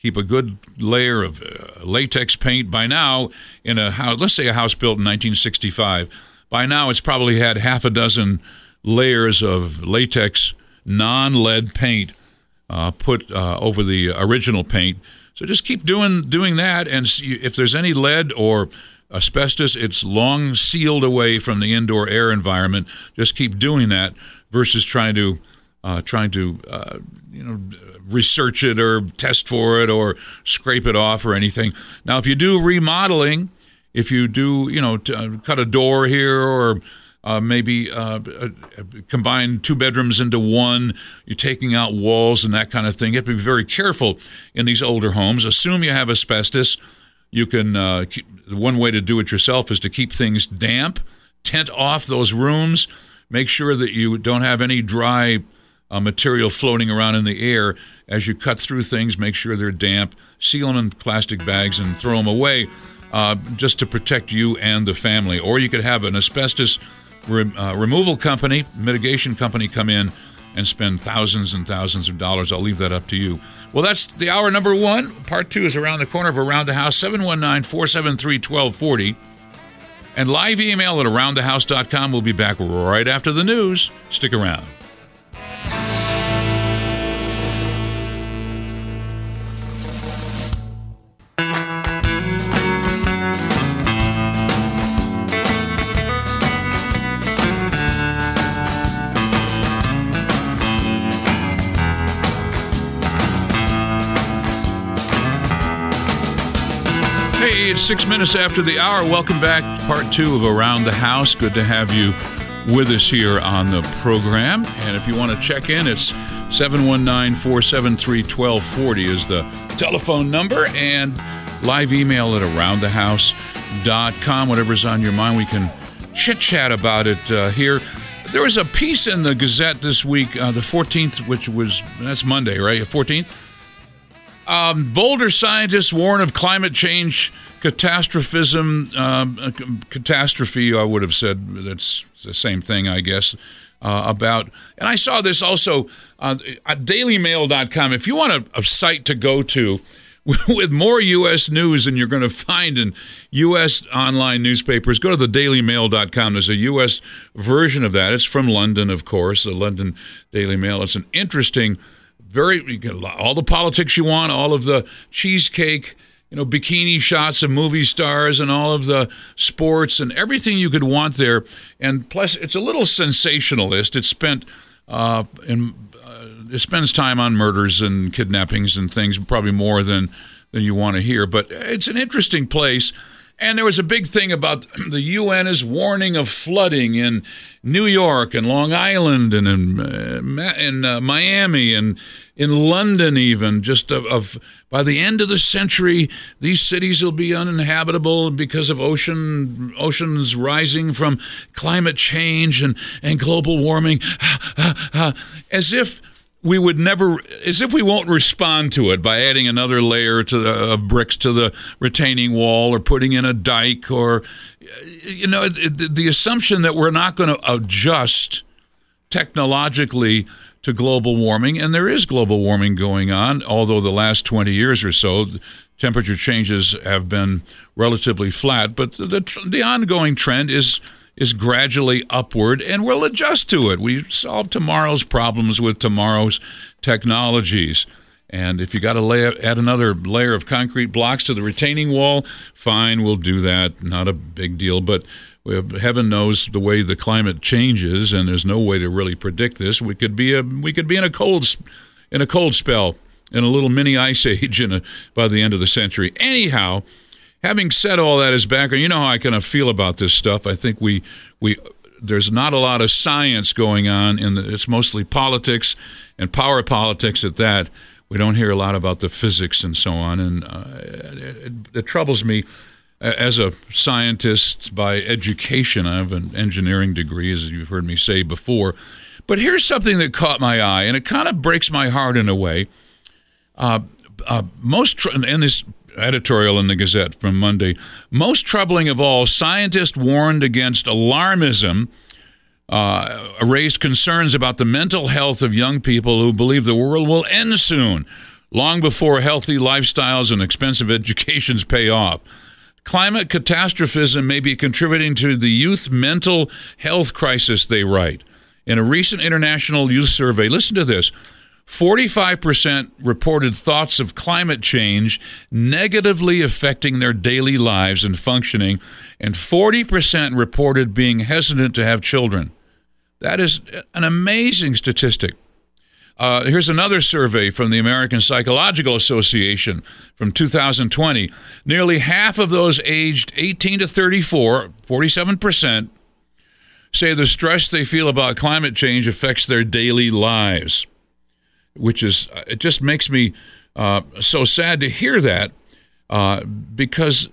Keep a good layer of uh, latex paint. By now, in a house, let's say a house built in 1965, by now it's probably had half a dozen layers of latex non lead paint uh, put uh, over the original paint. So just keep doing doing that, and see if there's any lead or asbestos, it's long sealed away from the indoor air environment. Just keep doing that versus trying to uh, trying to uh, you know research it or test for it or scrape it off or anything. Now, if you do remodeling, if you do you know t- uh, cut a door here or uh, maybe uh, uh, combine two bedrooms into one. You're taking out walls and that kind of thing. You have to be very careful in these older homes. Assume you have asbestos you can uh, keep, one way to do it yourself is to keep things damp, tent off those rooms, make sure that you don't have any dry uh, material floating around in the air as you cut through things. Make sure they're damp, seal them in plastic bags, and throw them away, uh, just to protect you and the family. Or you could have an asbestos re- uh, removal company, mitigation company, come in and spend thousands and thousands of dollars. I'll leave that up to you. Well, that's the hour number one. Part two is around the corner of Around the House, 719 473 1240. And live email at aroundthehouse.com. We'll be back right after the news. Stick around. It's six minutes after the hour. Welcome back to part two of Around the House. Good to have you with us here on the program. And if you want to check in, it's 719 473 1240 is the telephone number and live email at aroundthehouse.com. Whatever's on your mind, we can chit chat about it uh, here. There was a piece in the Gazette this week, uh, the 14th, which was, that's Monday, right? The 14th? Um, Boulder scientists warn of climate change catastrophism, uh, catastrophe, I would have said that's the same thing, I guess, uh, about. And I saw this also uh, at dailymail.com. If you want a, a site to go to with more U.S. news than you're going to find in U.S. online newspapers, go to the dailymail.com. There's a U.S. version of that. It's from London, of course, the London Daily Mail. It's an interesting very you can, all the politics you want, all of the cheesecake, you know, bikini shots of movie stars and all of the sports and everything you could want there. And plus, it's a little sensationalist. It's spent uh, in uh, it spends time on murders and kidnappings and things, probably more than than you want to hear. But it's an interesting place. And there was a big thing about the UN is warning of flooding in New York and Long Island and in, uh, in uh, Miami and in London, even. Just of, of, by the end of the century, these cities will be uninhabitable because of ocean oceans rising from climate change and, and global warming. As if we would never, as if we won't respond to it by adding another layer to the, of bricks to the retaining wall or putting in a dike or, you know, the, the assumption that we're not going to adjust technologically to global warming, and there is global warming going on, although the last 20 years or so, temperature changes have been relatively flat, but the, the ongoing trend is is gradually upward, and we'll adjust to it. We solve tomorrow's problems with tomorrow's technologies. And if you got to lay, add another layer of concrete blocks to the retaining wall, fine, we'll do that. Not a big deal. But heaven knows the way the climate changes, and there's no way to really predict this. We could be a we could be in a cold in a cold spell in a little mini ice age in a, by the end of the century. Anyhow, having said all that as background, you know how I kind of feel about this stuff. I think we we there's not a lot of science going on, and it's mostly politics and power politics at that. We don't hear a lot about the physics and so on, and uh, it, it, troubles me. As a scientist by education, I have an engineering degree, as you've heard me say before. But here's something that caught my eye, and it kind of breaks my heart in a way. Uh, uh, most tr- in this editorial in the Gazette from Monday. Most troubling of all, scientists warned against alarmism, uh, raised concerns about the mental health of young people who believe the world will end soon, long before healthy lifestyles and expensive educations pay off. Climate catastrophism may be contributing to the youth mental health crisis, they write. In a recent international youth survey, listen to this 45% reported thoughts of climate change negatively affecting their daily lives and functioning, and 40% reported being hesitant to have children. That is an amazing statistic. Uh, here's another survey from the American Psychological Association from 2020. Nearly half of those aged 18 to 34, 47%, say the stress they feel about climate change affects their daily lives which is it just makes me uh, so sad to hear that uh, because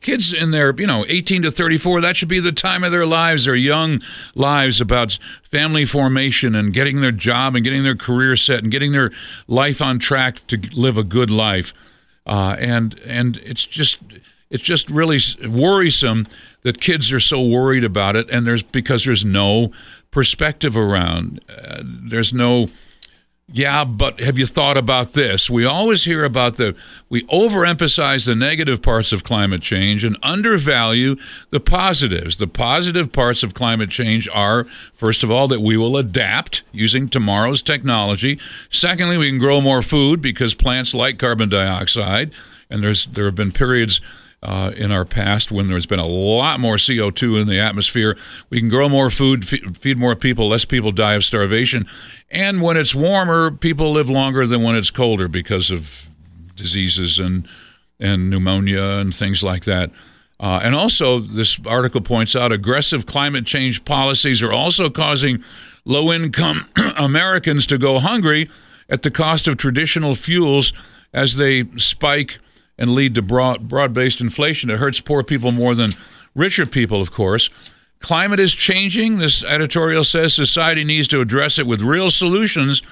kids in their you know 18 to 34 that should be the time of their lives. Their young lives about family formation and getting their job and getting their career set and getting their life on track to live a good life. Uh, and and it's just it's just really worrisome that kids are so worried about it. And there's because there's no perspective around uh, there's no yeah, but have you thought about this? We always hear about the, we overemphasize the negative parts of climate change and undervalue the positives. The positive parts of climate change are, first of all, that we will adapt using tomorrow's technology. Secondly, we can grow more food because plants like carbon dioxide. And there's, there have been periods uh, in our past when there's been a lot more CO2 in the atmosphere. We can grow more food, feed more people, less people die of starvation. And when it's warmer, people live longer than when it's colder because of diseases and, and pneumonia and things like that. Uh, and also, this article points out aggressive climate change policies are also causing low income Americans to go hungry at the cost of traditional fuels as they spike and lead to broad broad based inflation. It hurts poor people more than richer people, of course. Climate is changing. This editorial says society needs to address it with real solutions.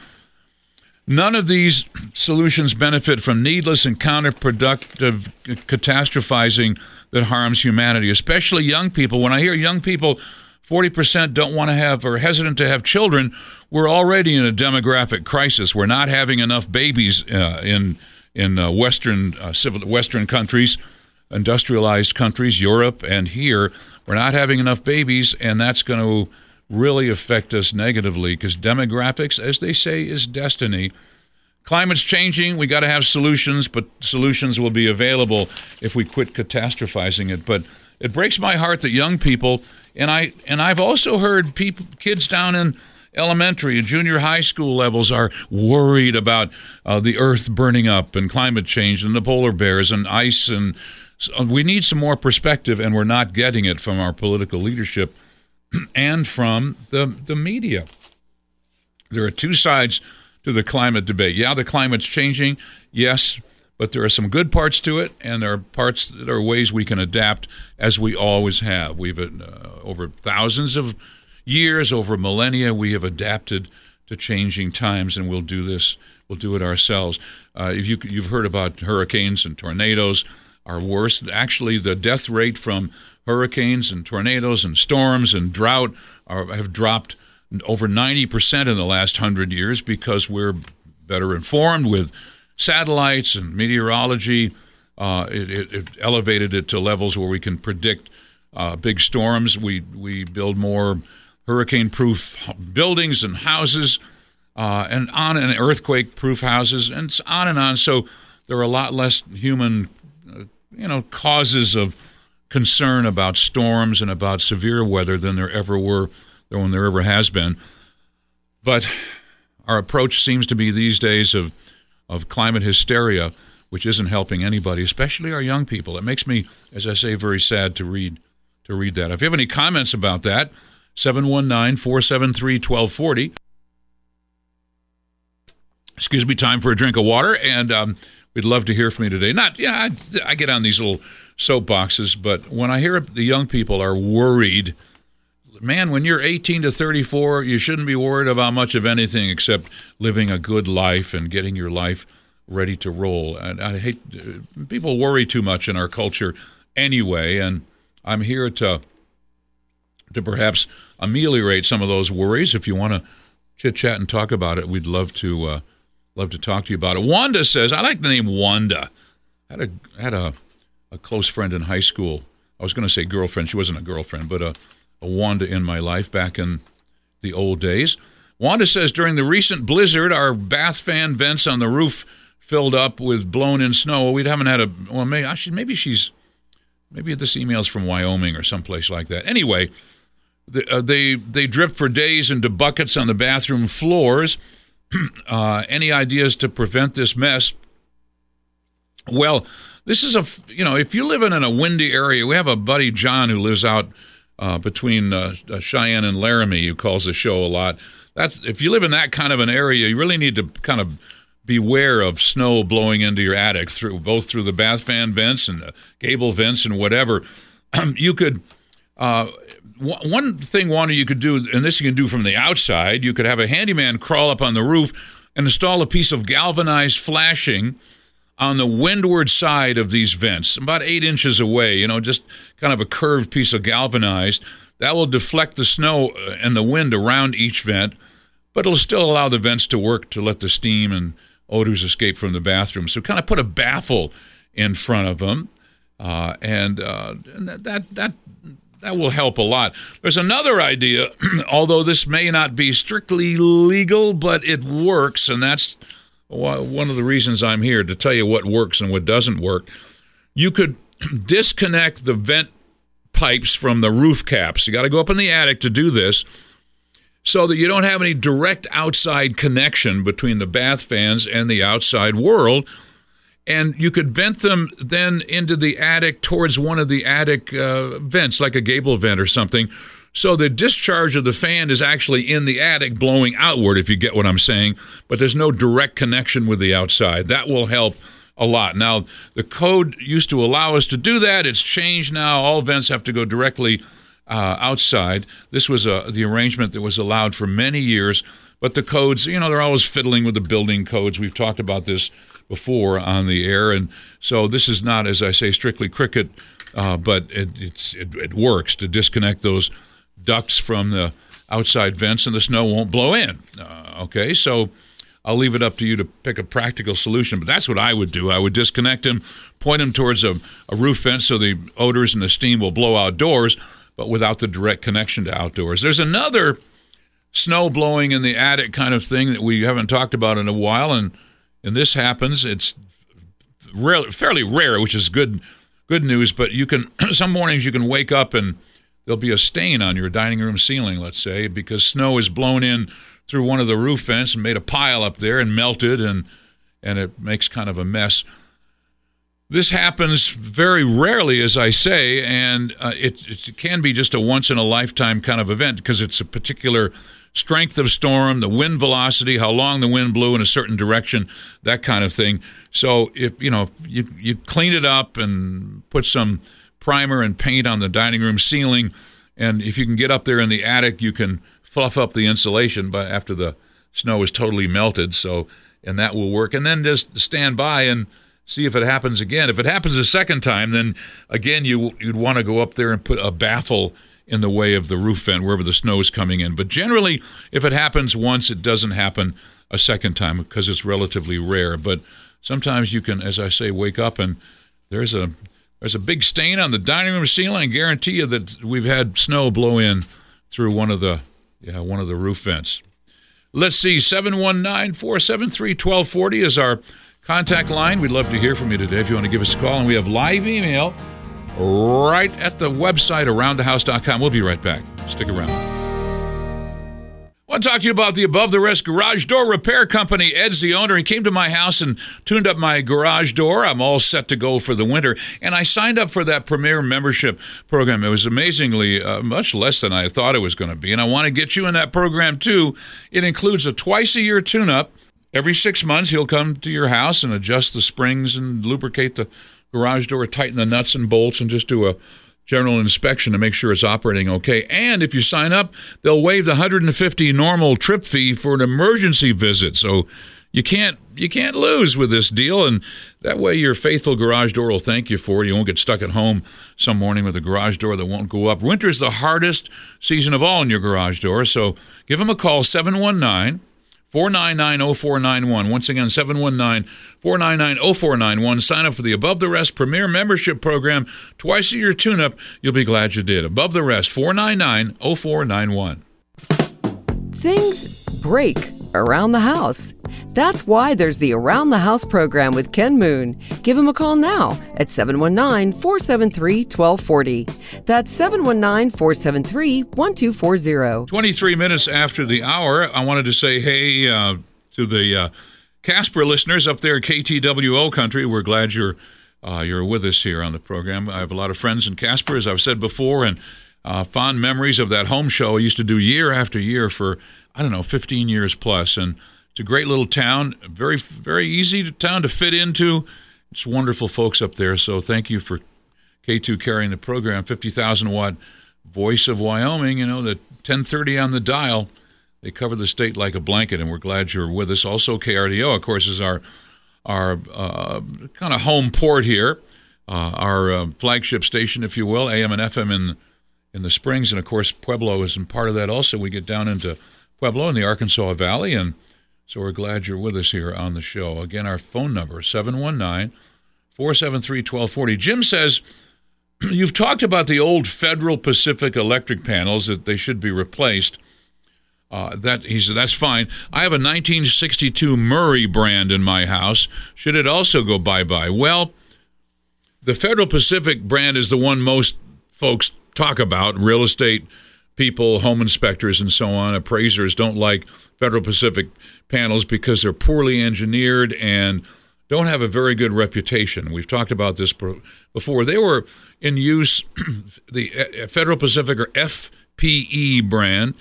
None of these solutions benefit from needless and counterproductive catastrophizing that harms humanity, especially young people. When I hear young people, 40% don't want to have or hesitant to have children, we're already in a demographic crisis. We're not having enough babies uh, in in uh, Western uh, civil Western countries, industrialized countries, Europe, and here. We're not having enough babies, and that's going to really affect us negatively because demographics, as they say, is destiny. Climate's changing. We got to have solutions, but solutions will be available if we quit catastrophizing it. But it breaks my heart that young people, and I and I've also heard people, kids down in elementary and junior high school levels are worried about uh, the earth burning up and climate change and the polar bears and ice and so uh, we need some more perspective and we're not getting it from our political leadership and from the the media there are two sides to the climate debate yeah the climate's changing yes but there are some good parts to it, and there are parts that are ways we can adapt, as we always have. We've uh, over thousands of years, over millennia, we have adapted to changing times, and we'll do this. We'll do it ourselves. Uh, if you, you've heard about hurricanes and tornadoes, are worse. Actually, the death rate from hurricanes and tornadoes and storms and drought are, have dropped over 90% in the last hundred years because we're better informed with satellites and meteorology. Uh, it, it, it, elevated it to levels where we can predict uh, big storms. We we build more hurricane-proof buildings and houses, uh, and on and earthquake-proof houses, and on and on. So there are a lot less human, uh, you know, causes of concern about storms and about severe weather than there ever were, than there ever has been. But our approach seems to be these days of of climate hysteria, which isn't helping anybody, especially our young people. It makes me, as I say, very sad to read to read that. If you have any comments about that, 719 473 1240. Excuse me, time for a drink of water, and um, we'd love to hear from you today. Not, yeah, I, I get on these little soapboxes, but when I hear the young people are worried man, when you're 18 to 34, you shouldn't be worried about much of anything except living a good life and getting your life ready to roll. And I hate people worry too much in our culture anyway, and I'm here to to perhaps ameliorate some of those worries. If you want to chit chat and talk about it, we'd love to uh, love to talk to you about it. Wanda says, I like the name Wanda. I had a had a a close friend in high school. I was going to say girlfriend. She wasn't a girlfriend, but a a Wanda in my life back in the old days. Wanda says during the recent blizzard, our bath fan vents on the roof filled up with blown in snow. We haven't had a well, maybe maybe she's maybe this email's from Wyoming or someplace like that. Anyway, uh, they they dripped for days into buckets on the bathroom floors. uh, any ideas to prevent this mess? Well, this is a you know if you live in in a windy area, we have a buddy John who lives out uh, between uh, uh, Cheyenne and Laramie, who calls the show a lot. That's if you live in that kind of an area, you really need to kind of beware of snow blowing into your attic through both through the bath fan vents and the gable vents and whatever. you could. Uh, one thing, Wanda, you could do, and this you can do from the outside, you could have a handyman crawl up on the roof and install a piece of galvanized flashing on the windward side of these vents, about eight inches away, you know, just kind of a curved piece of galvanized. That will deflect the snow uh, and the wind around each vent, but it'll still allow the vents to work to let the steam and odors escape from the bathroom. So kind of put a baffle in front of them, uh, and, uh, and that, that that that will help a lot. There's another idea, although this may not be strictly legal, but it works, and that's one of the reasons I'm here to tell you what works and what doesn't work. You could disconnect the vent pipes from the roof caps. You got to go up in the attic to do this so that you don't have any direct outside connection between the bath fans and the outside world. And you could vent them then into the attic towards one of the attic uh, vents, like a gable vent or something, so the discharge of the fan is actually in the attic blowing outward, if you get what I'm saying, but there's no direct connection with the outside. That will help a lot. Now, the code used to allow us to do that. It's changed now. All vents have to go directly uh, outside. This was a, uh, the arrangement that was allowed for many years, but the codes, you know, they're always fiddling with the building codes. We've talked about this before on the air, and so this is not, as I say, strictly cricket, uh, but it, it, it works to disconnect those ducts from the outside vents and the snow won't blow in. Uh, okay, so I'll leave it up to you to pick a practical solution, but that's what I would do. I would disconnect them, point them towards a, a roof vent so the odors and the steam will blow outdoors, but without the direct connection to outdoors. There's another snow blowing in the attic kind of thing that we haven't talked about in a while, and and this happens. It's fairly rare, which is good good news. But you can some mornings you can wake up and there'll be a stain on your dining room ceiling, let's say, because snow is blown in through one of the roof vents and made a pile up there and melted, and and it makes kind of a mess. This happens very rarely, as I say, and uh, it, it can be just a once in a lifetime kind of event because it's a particular strength of storm, the wind velocity, how long the wind blew in a certain direction, that kind of thing. So if you know you you clean it up and put some primer and paint on the dining room ceiling. And if you can get up there in the attic, you can fluff up the insulation But after the snow is totally melted. So, and that will work. And then just stand by and see if it happens again. If it happens a second time, then again you you'd want to go up there and put a baffle in the way of the roof vent wherever the snow is coming in. But generally, if it happens once, it doesn't happen a second time because it's relatively rare. But sometimes you can, as I say, wake up and there's a there's a big stain on the dining room ceiling. I guarantee you that we've had snow blow in through one of the yeah one of the roof vents. Let's see, 719 473 1240 is our contact line. We'd love to hear from you today if you want to give us a call. And we have live email right at the website aroundthehouse.com. We'll be right back. Stick around. I want to talk to you about the Above the Rest Garage Door Repair Company. Ed's the owner. He came to my house and tuned up my garage door. I'm all set to go for the winter. And I signed up for that Premier membership program. It was amazingly uh, much less than I thought it was going to be. And I want to get you in that program too. It includes a twice a year tune up. Every six months, he'll come to your house and adjust the springs and lubricate the garage door, tighten the nuts and bolts, and just do a general inspection to make sure it's operating okay. And if you sign up, they'll waive the 150 normal trip fee for an emergency visit. So you can't you can't lose with this deal and that way your faithful garage door will thank you for it. You won't get stuck at home some morning with a garage door that won't go up. Winter's the hardest season of all in your garage door, so give them a call 719 499 0491. Once again, 719 499 0491. Sign up for the Above the Rest Premier Membership Program. Twice a year tune up. You'll be glad you did. Above the Rest, 499 0491. Things break around the house. That's why there's the Around the House program with Ken Moon. Give him a call now at 719 473 1240. That's 719 473 1240. 23 minutes after the hour, I wanted to say hey uh, to the uh, Casper listeners up there KTWO country. We're glad you're. Uh, you're with us here on the program. I have a lot of friends in Casper, as I've said before, and uh, fond memories of that home show I used to do year after year for, I don't know, 15 years plus. And it's a great little town, very very easy to, town to fit into. It's wonderful folks up there. So thank you for K2 carrying the program. 50,000 watt voice of Wyoming. You know the 1030 on the dial. They cover the state like a blanket, and we're glad you're with us. Also, KRDO, of course, is our our uh, kind of home port here, uh, our uh, flagship station, if you will, AM and FM in in the Springs, and of course Pueblo is in part of that. Also, we get down into Pueblo in the Arkansas Valley and so we're glad you're with us here on the show. Again, our phone number 719 473 1240. Jim says, You've talked about the old Federal Pacific electric panels that they should be replaced. Uh, that he said that's fine. I have a 1962 Murray brand in my house. Should it also go bye bye? Well, the Federal Pacific brand is the one most folks talk about. Real estate people, home inspectors, and so on, appraisers don't like Federal Pacific panels because they're poorly engineered and don't have a very good reputation. We've talked about this before. They were in use, the uh, Federal Pacific or FPE brand.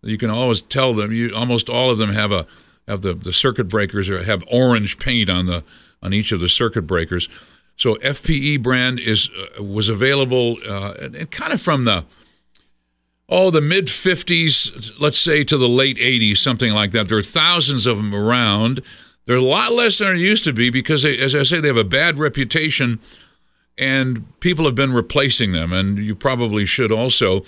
You can always tell them. You almost all of them have a have the, the circuit breakers or have orange paint on the on each of the circuit breakers. So FPE brand is uh, was available uh, and, and kind of from the oh, the mid 50s, let's say to the late 80s, something like that. There are thousands of them around. They're a lot less than there used to be because, they, as I say, they have a bad reputation and people have been replacing them. And you probably should also.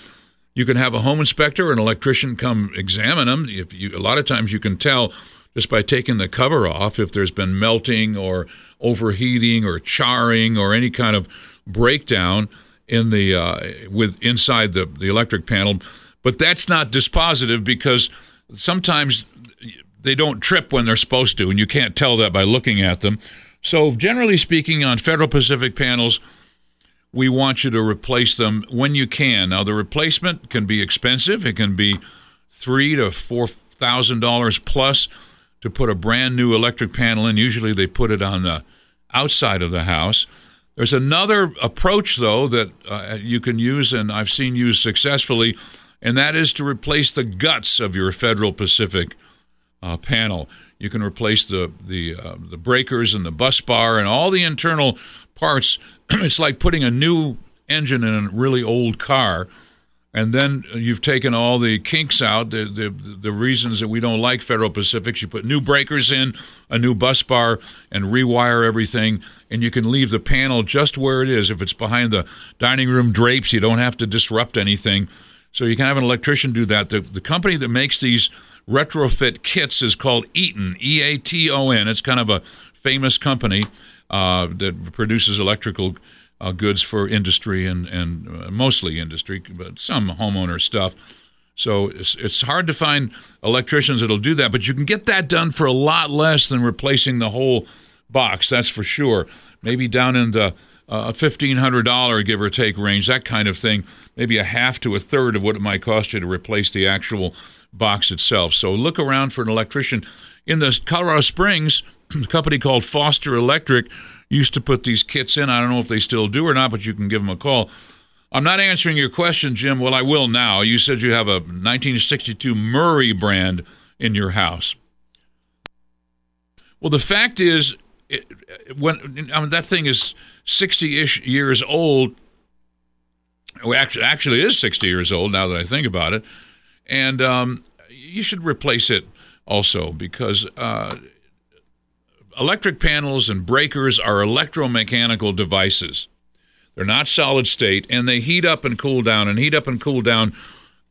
You can have a home inspector or an electrician come examine them. If you, a lot of times you can tell just by taking the cover off if there's been melting or overheating or charring or any kind of breakdown in the uh, with inside the the electric panel, but that's not dispositive because sometimes they don't trip when they're supposed to, and you can't tell that by looking at them. So, generally speaking, on Federal Pacific panels, we want you to replace them when you can. Now, the replacement can be expensive; it can be three to four thousand dollars plus to put a brand new electric panel in. Usually, they put it on the outside of the house. There's another approach, though, that uh, you can use, and I've seen used successfully, and that is to replace the guts of your Federal Pacific uh, panel. You can replace the the uh, the breakers and the bus bar and all the internal parts. it's like putting a new engine in a really old car and then you've taken all the kinks out, the, the, the reasons that we don't like Federal Pacifics. You put new breakers in, a new bus bar, and rewire everything, and you can leave the panel just where it is. If it's behind the dining room drapes, you don't have to disrupt anything. So you can have an electrician do that. The, the company that makes these retrofit kits is called Eaton, E A T O N. It's kind of a famous company uh, that produces electrical uh, goods for industry and and uh, mostly industry, but some homeowner stuff. So it's, it's hard to find electricians that'll do that, but you can get that done for a lot less than replacing the whole box. That's for sure. Maybe down in the uh, fifteen hundred dollar give or take range, that kind of thing. Maybe a half to a third of what it might cost you to replace the actual box itself. So look around for an electrician in the Colorado Springs. A company called Foster Electric used to put these kits in. I don't know if they still do or not, but you can give them a call. I'm not answering your question, Jim. Well, I will now. You said you have a 1962 Murray brand in your house. Well, the fact is, it, when I mean, that thing is 60-ish years old. Well, actually, actually, is 60 years old now that I think about it, and um, you should replace it also because uh, electric panels and breakers are electromechanical devices. They're not solid state, and they heat up and cool down and heat up and cool down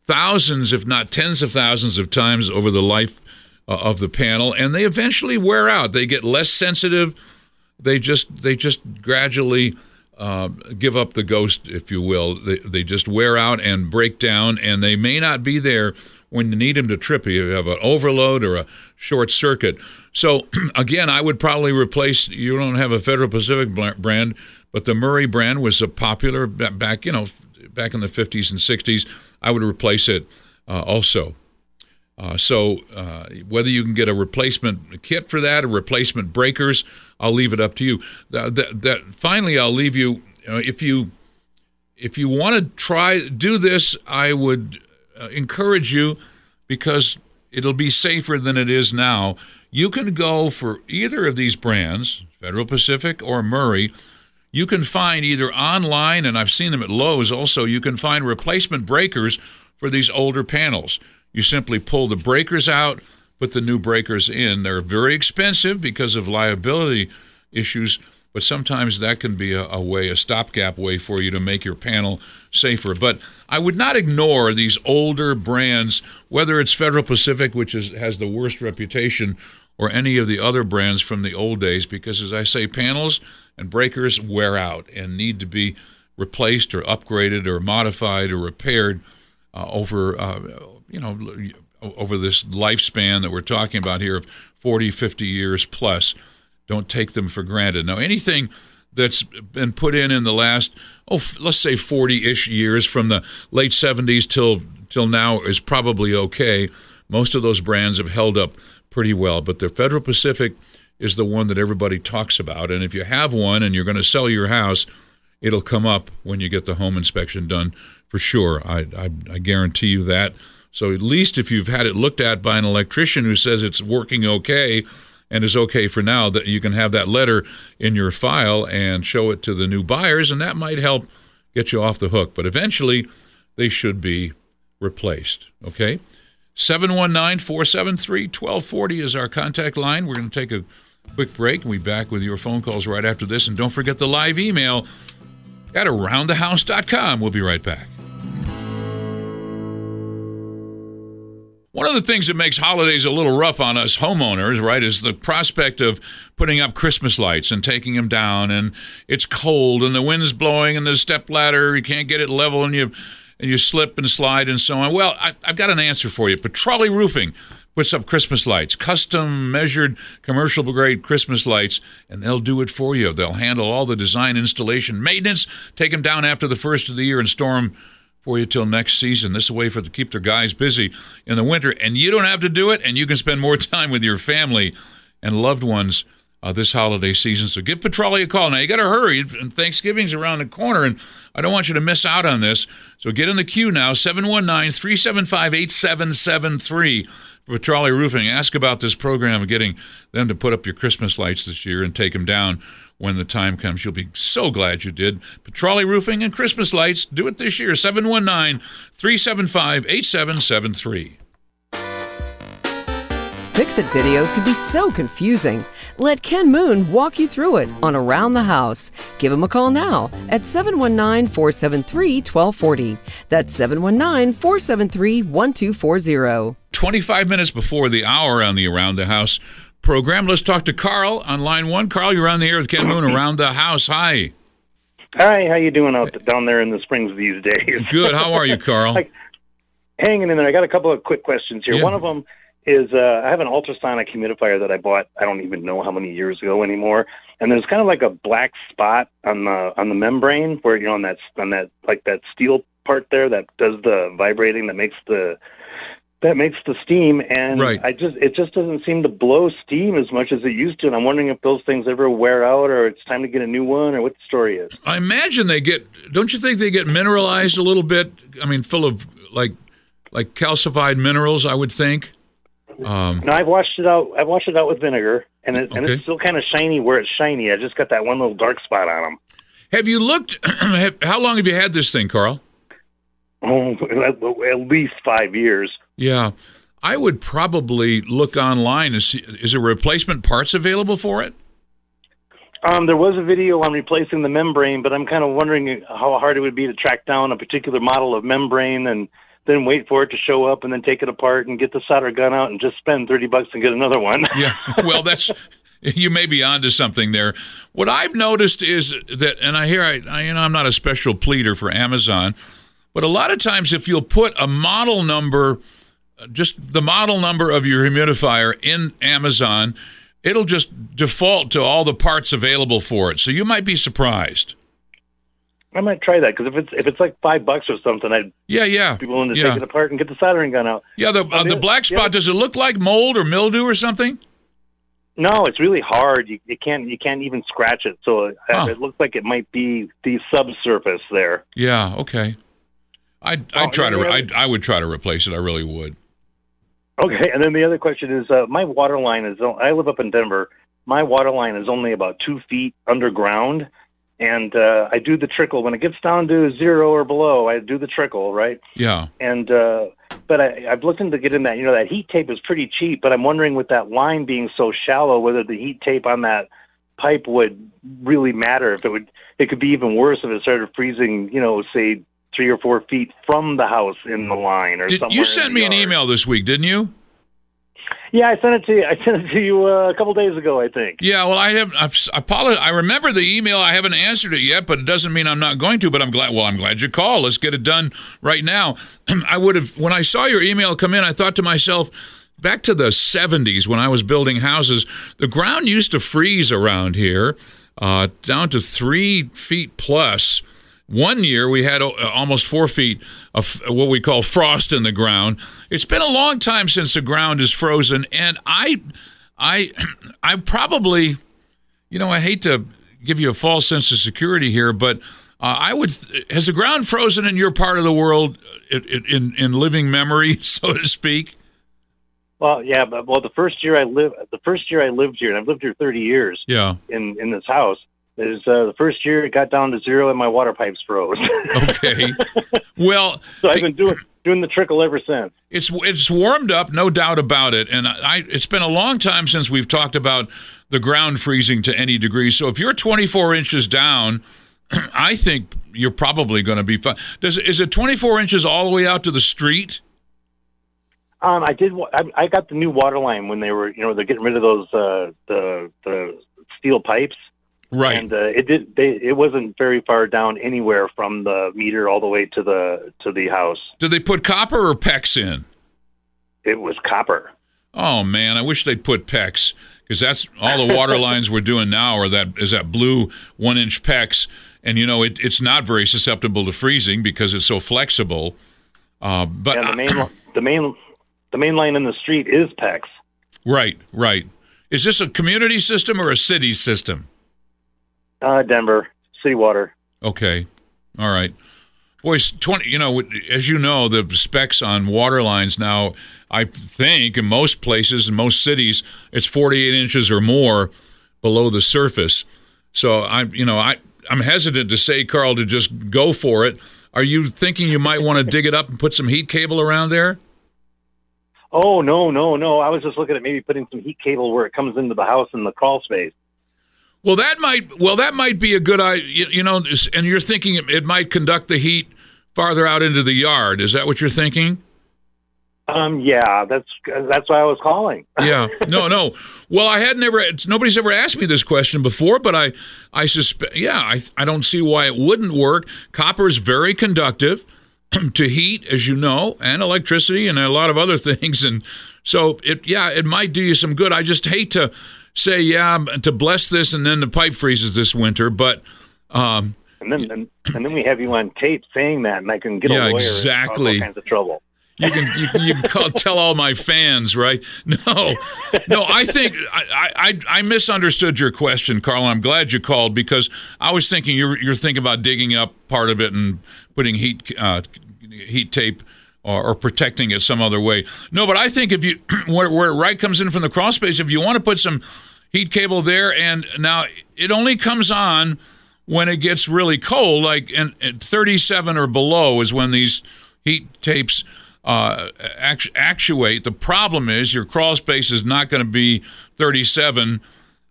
thousands, if not tens of thousands of times over the life uh, of the panel, and they eventually wear out. They get less sensitive. They just they just gradually uh, give up the ghost, if you will. They, they just wear out and break down, and they may not be there when you need them to trip you. Have an overload or a short circuit. So again, I would probably replace. You don't have a Federal Pacific brand, but the Murray brand was a popular back, you know, back in the 50s and 60s. I would replace it uh, also. Uh, so uh, whether you can get a replacement kit for that or replacement breakers, I'll leave it up to you. That, that, that finally, I'll leave you. you know, if you if you want to try do this, I would uh, encourage you because it'll be safer than it is now. You can go for either of these brands, Federal Pacific or Murray. You can find either online, and I've seen them at Lowe's also, you can find replacement breakers for these older panels. You simply pull the breakers out, put the new breakers in. They're very expensive because of liability issues, but sometimes that can be a, a, way, a stopgap way for you to make your panel safer. But I would not ignore these older brands, whether it's Federal Pacific, which is, has the worst reputation, or any of the other brands from the old days, because as I say, panels and breakers wear out and need to be replaced or upgraded or modified or repaired uh, over uh, you know, over this lifespan that we're talking about here of 40, 50 years plus. Don't take them for granted. Now, anything that's been put in in the last, oh, let's say 40 ish years from the late 70s till, till now is probably okay. Most of those brands have held up pretty well, but the Federal Pacific is the one that everybody talks about. And if you have one and you're going to sell your house, it'll come up when you get the home inspection done for sure. I, I, I guarantee you that. So at least if you've had it looked at by an electrician who says it's working okay and is okay for now, that you can have that letter in your file and show it to the new buyers, and that might help get you off the hook. But eventually, they should be replaced. Okay? 719 473 1240 is our contact line. We're going to take a quick break. We'll be back with your phone calls right after this. And don't forget the live email at aroundthehouse.com. We'll be right back. One of the things that makes holidays a little rough on us homeowners, right, is the prospect of putting up Christmas lights and taking them down, and it's cold and the wind's blowing and the step ladder you can't get it level and you and you slip and slide and so on. Well, I, have got an answer for you. Petrale Roofing puts up Christmas lights, custom measured commercial grade Christmas lights, and they'll do it for you. They'll handle all the design, installation, maintenance, take them down after the first of the year and store them for you till next season. This is a way for to keep their guys busy in the winter, and you don't have to do it, and you can spend more time with your family and loved ones uh, this holiday season. So give Petrale a call. Now you got to hurry, and Thanksgiving's around the corner, and I don't want you to miss out on this. So get in the queue now, 719-375-8773 for Petrale Roofing. Ask about this program of getting them to put up your Christmas lights this year and take them down when the time comes. You'll be so glad you did. Petrale Roofing and Christmas Lights. Do it this year. 719 375 8773. Fix It videos can be so confusing. Let Ken Moon walk you through it on Around the House. Give him a call now at 719 473 1240. That's 719 473 1240. 25 minutes before the hour on the Around the House program. Let's talk to Carl on line one. Carl, you're on the air with Ken Moon around the house. Hi. Hi, how you doing out down there in the springs these days? Good. How are you, Carl? like, hanging in there. I got a couple of quick questions here. Yeah. One of them is uh, I have an ultrasonic humidifier that I bought. I don't even know how many years ago anymore. And there's kind of like a black spot on the on the membrane where you know on that on that like that steel part there that does the vibrating that makes the that makes the steam and Right. I just it just doesn't seem to blow steam as much as it used to and I'm wondering if those things ever wear out or it's time to get a new one or what the story is. I imagine they get. Don't you think they get mineralized a little bit? I mean, full of like like calcified minerals. I would think. Um, No, I've washed it out. I've washed it out with vinegar, and it, and it's still kind of shiny where it's shiny. I just got that one little dark spot on them. have you looked? how long have you had this thing, Carl? Oh, at least five years. Yeah, I would probably look online and see. Is there replacement parts available for it? Um, there was a video on replacing the membrane, but I'm kind of wondering how hard it would be to track down a particular model of membrane and then wait for it to show up and then take it apart and get the solder gun out and just spend thirty bucks and get another one. Yeah. Well, that's you may be onto something there. What I've noticed is that, and I hear I, I you know I'm not a special pleader for Amazon, but a lot of times if you'll put a model number, just the model number of your humidifier in Amazon, it'll just default to all the parts available for it. So you might be surprised. I might try that because if it's if it's like five bucks or something, I'd Yeah, yeah, be willing to yeah, take it apart and get the soldering gun out. yeah. The uh, the black spot other- does it look like mold or mildew or something? No, it's really hard. You, you can't you can't even scratch it. So it, Huh. it looks like it might be the subsurface there. Yeah. Okay. I'd, I'd Oh, try to. yeah, yeah. I'd, I would try to replace it. I really would. Okay, and then the other question is, uh, my water line is. I live up in Denver. My water line is only about two feet underground, and uh, I do the trickle when it gets down to zero or below. I do the trickle, right? Yeah. And uh, but I, I've looked into getting that. You know, that heat tape is pretty cheap, but I'm wondering with that line being so shallow, whether the heat tape on that pipe would really matter. If it would, it could be even worse if it started freezing. You know, say three or four feet from the house in the line or Did, somewhere. you sent me an email this week, didn't you? Yeah, I sent it to you. I sent it to you uh, a couple days ago, I think. Yeah. Well, I have. I've, I apologize. I remember the email. I haven't answered it yet, but it doesn't mean I'm not going to. But I'm glad. Well, I'm glad you called. Let's get it done right now. I would have when I saw your email come in. I thought to myself. Back to the 70s when I was building houses, the ground used to freeze around here uh, down to three feet plus. One year we had uh, almost four feet of what we call frost in the ground. It's been a long time since the ground is frozen, and I, I, I probably, you know, I hate to give you a false sense of security here, but uh, I would. Has the ground frozen in your part of the world uh, in in, in living memory, so to speak? Well, yeah, but well, the first year I lived, the first year I lived here, and I've lived here 30 years Yeah. in in this house. Is uh, the first year it got down to zero and my water pipes froze. Okay. well, so I've been doing doing the trickle ever since. It's it's warmed up, no doubt about it. And I, it's been a long time since we've talked about the ground freezing to any degree. So if you're 24 inches down, I think you're probably going to be fine. Does is it 24 inches all the way out to the street? Um, I did. I, I got the new water line when they were, you know, they're getting rid of those uh, the the steel pipes. Right. And uh, it did. They, it wasn't very far down anywhere from the meter all the way to the to the house. Did they put copper or PEX in? It was copper. Oh man, I wish they'd put PEX because that's all the water lines we're doing now are that is that blue one inch PEX, and you know it, it's not very susceptible to freezing because it's so flexible. Uh, but and the main the main the main line in the street is PEX. Right, right. Is this a community system or a city system? Uh, Denver city water. Okay, all right. Boys, twenty. You know, as you know, the specs on water lines now. I think in most places, in most cities, it's forty-eight inches or more below the surface. So I, you know, I I'm hesitant to say, Carl, to just go for it. Are you thinking you might want to dig it up and put some heat cable around there? Oh no no no! I was just looking at maybe putting some heat cable where it comes into the house in the crawl space. Well, that might well that might be a good idea. You, you know, and you're thinking it, it might conduct the heat farther out into the yard. Is that what you're thinking? Um, yeah, that's that's why I was calling. yeah, no, no. Well, I had never. Nobody's ever asked me this question before, but I, I suspect. Yeah, I, I don't see why it wouldn't work. Copper is very conductive to heat, as you know, and electricity, and a lot of other things. And so, it, yeah, it might do you some good. I just hate to say, yeah, to bless this, and then the pipe freezes this winter, but. Um, and then, and, and then we have you on tape saying that, and I can get yeah, a lawyer exactly. all kinds of trouble. You can you, can, you can call, tell all my fans, right? No, no. I think I, I I misunderstood your question, Carl. I'm glad you called because I was thinking you're you're thinking about digging up part of it and putting heat uh, heat tape or, or, protecting it some other way. No, but I think if you where, where right comes in from the crawl space, if you want to put some heat cable there, and now it only comes on when it gets really cold, like and 37 or below is when these heat tapes uh, actu- actuate. The problem is your crawl space is not going to be 37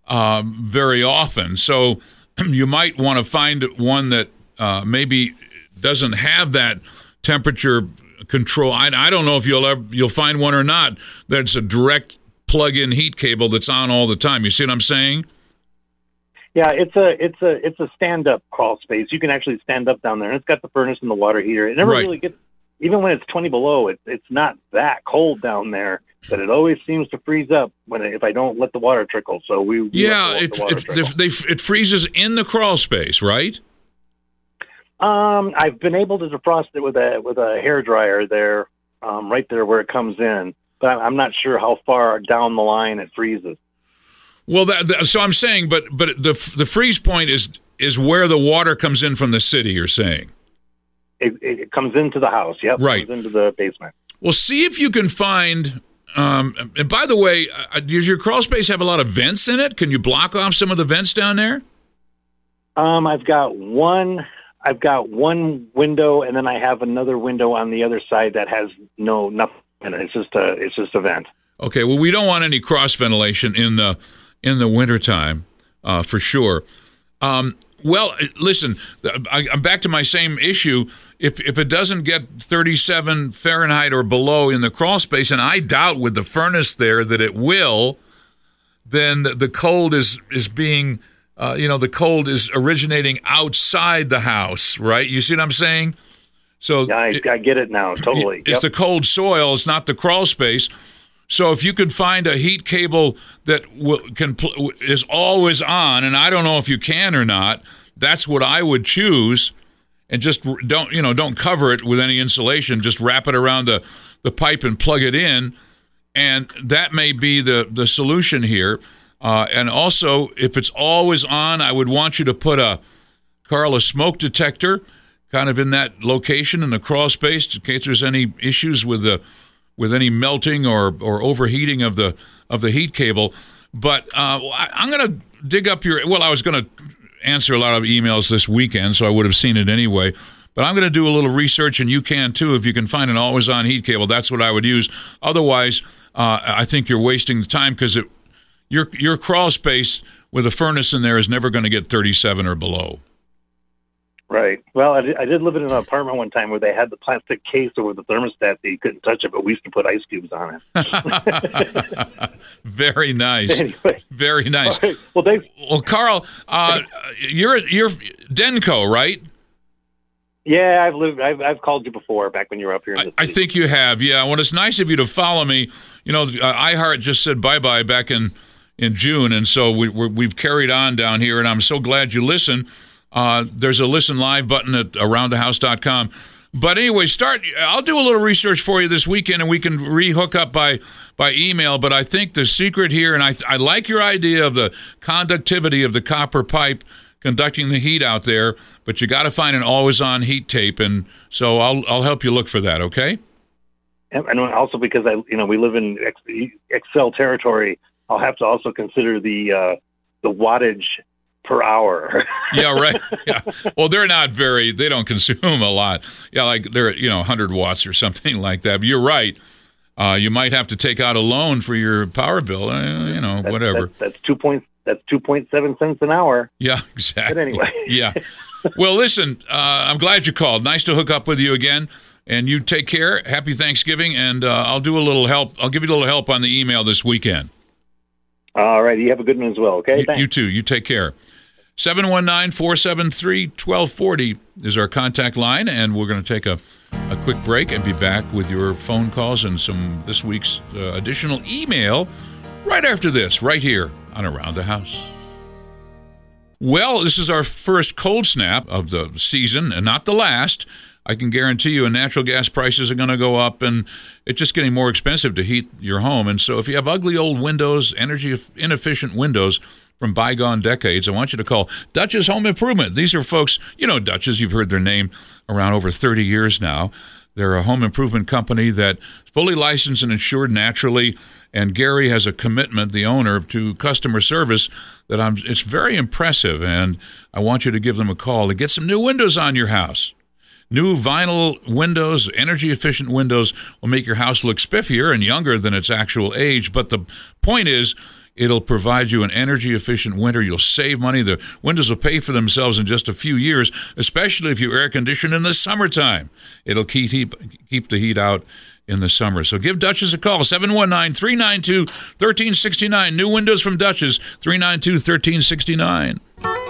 uh, very often. So you might want to find one that uh, maybe doesn't have that temperature control. I, I don't know if you'll ever you'll find one or not that's a direct plug-in heat cable that's on all the time. You see what I'm saying? Yeah, it's a it's a it's a stand-up crawl space. You can actually stand up down there, and it's got the furnace and the water heater. It never right. really gets even when it's 20 below, it, it's not that cold down there, but it always seems to freeze up when it, if I don't let the water trickle. So we, we yeah, it it, they, it freezes in the crawl space, right? Um, I've been able to defrost it with a with a hair dryer there, um, right there where it comes in, but I'm not sure how far down the line it freezes. Well, that, so I'm saying, but but the the freeze point is is where the water comes in from the city. You're saying it, it comes into the house. Yep, right into the basement. Well, see if you can find. Um, and by the way, uh, does your crawl space have a lot of vents in it? Can you block off some of the vents down there? Um, I've got one. I've got one window, and then I have another window on the other side that has no nothing in it. It's just a it's just a vent. Okay. Well, we don't want any cross ventilation in the in the wintertime, uh, for sure. Um, well, listen, I, am back to my same issue. If if it doesn't get 37 Fahrenheit or below in the crawl space, and I doubt with the furnace there that it will, then the cold is is being, uh, you know, the cold is originating outside the house, right? You see what I'm saying? So yeah, I, it, I get it now. Totally, it's yep. the cold soil. It's not the crawl space. So if you could find a heat cable that will, can is always on, and I don't know if you can or not, that's what I would choose. And just don't you know don't cover it with any insulation. Just wrap it around the the pipe and plug it in, and that may be the the solution here. Uh, and also, if it's always on, I would want you to put a Carl a smoke detector kind of in that location in the crawl space in case there's any issues with the with any melting or, or overheating of the of the heat cable. But uh, I'm going to dig up your. Well, I was going to answer a lot of emails this weekend, so I would have seen it anyway. But I'm going to do a little research, and you can too. If you can find an always-on heat cable, that's what I would use. Otherwise, uh, I think you're wasting the time because your your crawl space with a furnace in there is never going to get 37 or below. Right. Well, I did, I did live in an apartment one time where they had the plastic case over the thermostat that you couldn't touch it, but we used to put ice cubes on it. Very nice. Anyway. Very nice. Right. Well, they. Well, Carl, uh, you're you're Denco, right? Yeah, I've lived. I've, I've called you before back when you were up here. I, I, think you have. Yeah. Well, it's nice of you to follow me. You know, uh, iHeart just said bye bye back in in June, and so we, we've carried on down here, and I'm so glad you listen. Uh, there's a listen live button at aroundthehouse.com. But anyway, start. I'll do a little research for you this weekend, and we can rehook up by by email. But I think the secret here, and I I like your idea of the conductivity of the copper pipe conducting the heat out there. But you got to find an always on heat tape, and so I'll I'll help you look for that. Okay. And also because I you know we live in Xcel territory, I'll have to also consider the uh, the wattage per hour. yeah, right. Yeah. Well, they're not very. They don't consume a lot. Yeah, like they're you know 100 watts or something like that. But you're right. Uh, you might have to take out a loan for your power bill. Uh, you know, that's, whatever. That's, that's two point that's two point seven cents an hour. Yeah, exactly. But anyway, yeah. Well, listen, uh, I'm glad you called. Nice to hook up with you again. And you take care. Happy Thanksgiving, and uh, I'll do a little help. I'll give you a little help on the email this weekend. All right. You have a good one as well. Okay. You, you too. You take care. 719 473 1240 is our contact line, and we're going to take a, a quick break and be back with your phone calls and some this week's uh, additional email right after this, right here on Around the House. Well, this is our first cold snap of the season, and not the last. I can guarantee you, and natural gas prices are going to go up, and it's just getting more expensive to heat your home. And so, if you have ugly old windows, energy inefficient windows from bygone decades, I want you to call Dutch's Home Improvement. These are folks, you know, Dutch's, you've heard their name around over 30 years now. They're a home improvement company that's fully licensed and insured naturally. And Gary has a commitment, the owner, to customer service that I'm. It's very impressive, and I want you to give them a call to get some new windows on your house. New vinyl windows, energy efficient windows will make your house look spiffier and younger than its actual age. But the point is, it'll provide you an energy efficient winter. You'll save money. The windows will pay for themselves in just a few years, especially if you air condition in the summertime. It'll keep, keep, keep the heat out in the summer. So give Dutch's a call, 719 392 1369. New windows from Dutch's, 392 1369.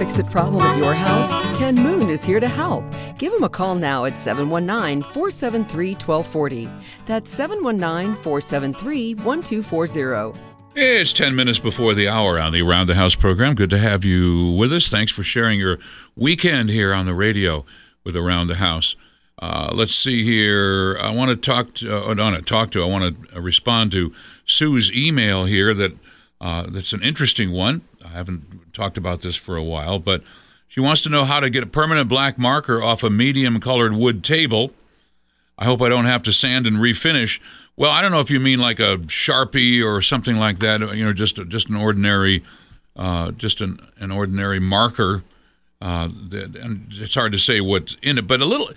Fix it problem at your house? Ken Moon is here to help. Give him a call now at 719 473 1240. That's 719 473 1240. It's 10 minutes before the hour on the Around the House program. Good to have you with us. Thanks for sharing your weekend here on the radio with Around the House. Uh, let's see here. I want to talk to, uh, not talk to, I want to respond to Sue's email here that uh, that's an interesting one. I haven't talked about this for a while, but she wants to know how to get a permanent black marker off a medium colored wood table. I hope I don't have to sand and refinish. Well, I don't know if you mean like a sharpie or something like that. You know, just just an ordinary, uh, just an, an ordinary marker. Uh, that, and it's hard to say what's in it, but a little.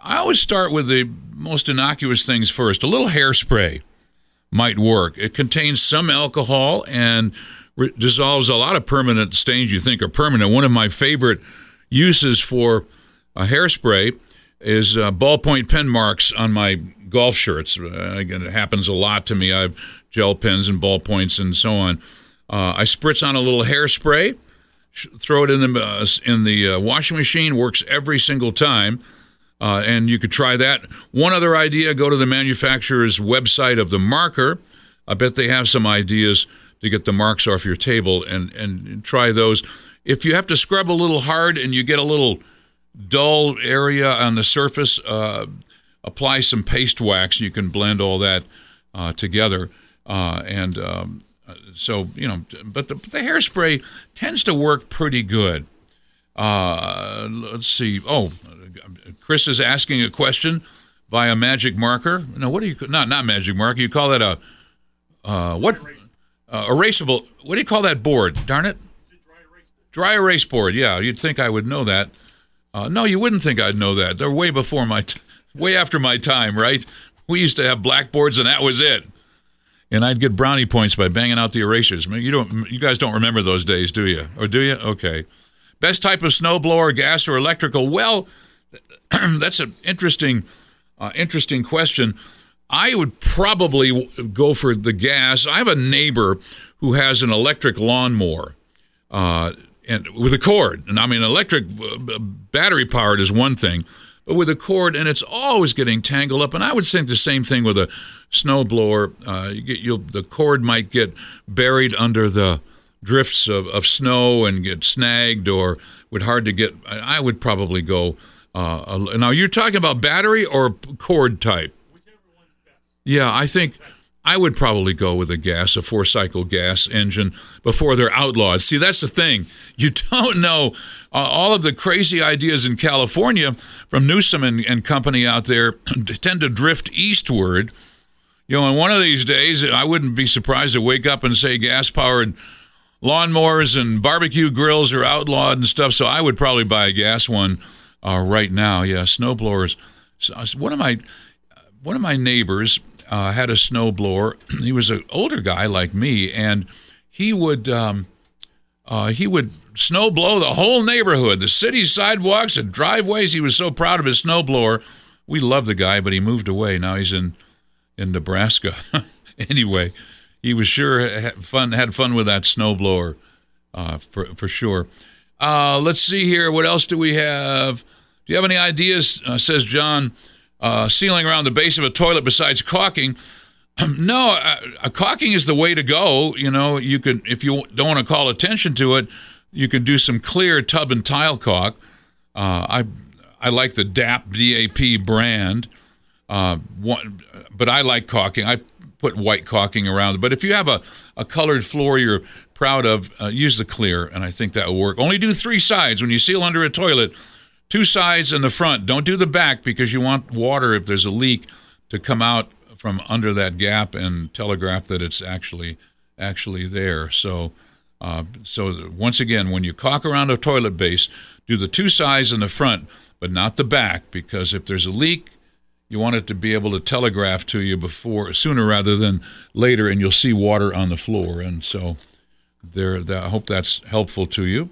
I always start with the most innocuous things first. A little hairspray might work. It contains some alcohol and re- dissolves a lot of permanent stains you think are permanent. One of my favorite uses for a hairspray is uh, ballpoint pen marks on my golf shirts. Uh, again, it happens a lot to me. I have gel pens and ballpoints and so on. Uh, I spritz on a little hairspray, sh- throw it in the uh, in the uh, washing machine. Works every single time. Uh, and you could try that. One other idea go to the manufacturer's website of the marker. I bet they have some ideas to get the marks off your table and, and try those. If you have to scrub a little hard and you get a little dull area on the surface, uh, apply some paste wax. You can blend all that uh, together. Uh, and um, so, you know, but the, the hairspray tends to work pretty good. Uh, let's see. Oh, Chris is asking a question via magic marker. No, what do you not not magic marker? You call that a uh, what uh, erasable? What do you call that board? Darn it! Dry erase, dry erase board. Yeah, you'd think I would know that. Uh, no, you wouldn't think I'd know that. They're way before my, t- way after my time, right? We used to have blackboards, and that was it. And I'd get brownie points by banging out the erasers. I mean, you don't, you guys don't remember those days, do you? Or do you? Okay. Best type of snowblower, gas or electrical? Well, that's an interesting, uh, interesting question. I would probably go for the gas. I have a neighbor who has an electric lawnmower, uh, and with a cord. And I mean, electric uh, battery powered is one thing, but with a cord, and it's always getting tangled up. And I would think the same thing with a snowblower. Uh, you get, you'll, the cord might get buried under the drifts of, of snow and get snagged, or would hard to get. I would probably go uh, now you're talking about battery or cord type. Yeah, I think I would probably go with a gas, a four cycle gas engine before they're outlawed. See, that's the thing. You don't know uh, all of the crazy ideas in California from Newsom and, and company out there tend to drift eastward. You know, and one of these days, I wouldn't be surprised to wake up and say gas powered lawnmowers and barbecue grills are outlawed and stuff. So I would probably buy a gas one uh, right now. Yeah, snowblowers. So one of my one of my neighbors uh, had a snowblower. he was an older guy like me, and he would um, uh, he would snow blow the whole neighborhood, the city sidewalks and driveways. He was so proud of his snowblower. We loved the guy, but he moved away. Now he's in in Nebraska. anyway, he was sure had fun had fun with that snowblower uh, for for sure. Uh, let's see here. What else do we have? Do you have any ideas? Uh, says John. Uh, sealing around the base of a toilet besides caulking. no, uh, caulking is the way to go. You know, you could if you don't want to call attention to it, you can do some clear tub and tile caulk. Uh, I I like the DAP DAP brand. Uh, one, but I like caulking. I put white caulking around. But if you have a, a colored floor you're proud of, uh, use the clear, and I think that will work. Only do three sides when you seal under a toilet. Two sides and the front. Don't do the back because you want water if there's a leak to come out from under that gap and telegraph that it's actually actually there. So. Uh, so once again, when you caulk around a toilet base, do the two sides in the front, but not the back, because if there's a leak, you want it to be able to telegraph to you before sooner rather than later and you'll see water on the floor and so there that, i hope that's helpful to you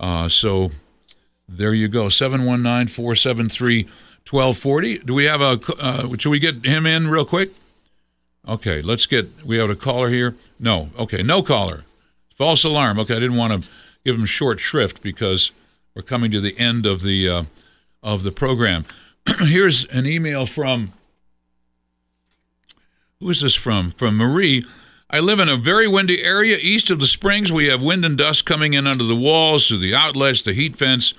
uh, so there you go 719-473-1240 do we have a uh, should we get him in real quick okay let's get we have a caller here no okay no caller false alarm okay i didn't want to give him short shrift because we're coming to the end of the uh, of the program here's an email from who is this from? From Marie. I live in a very windy area east of the springs. We have wind and dust coming in under the walls, through the outlets, the heat fence.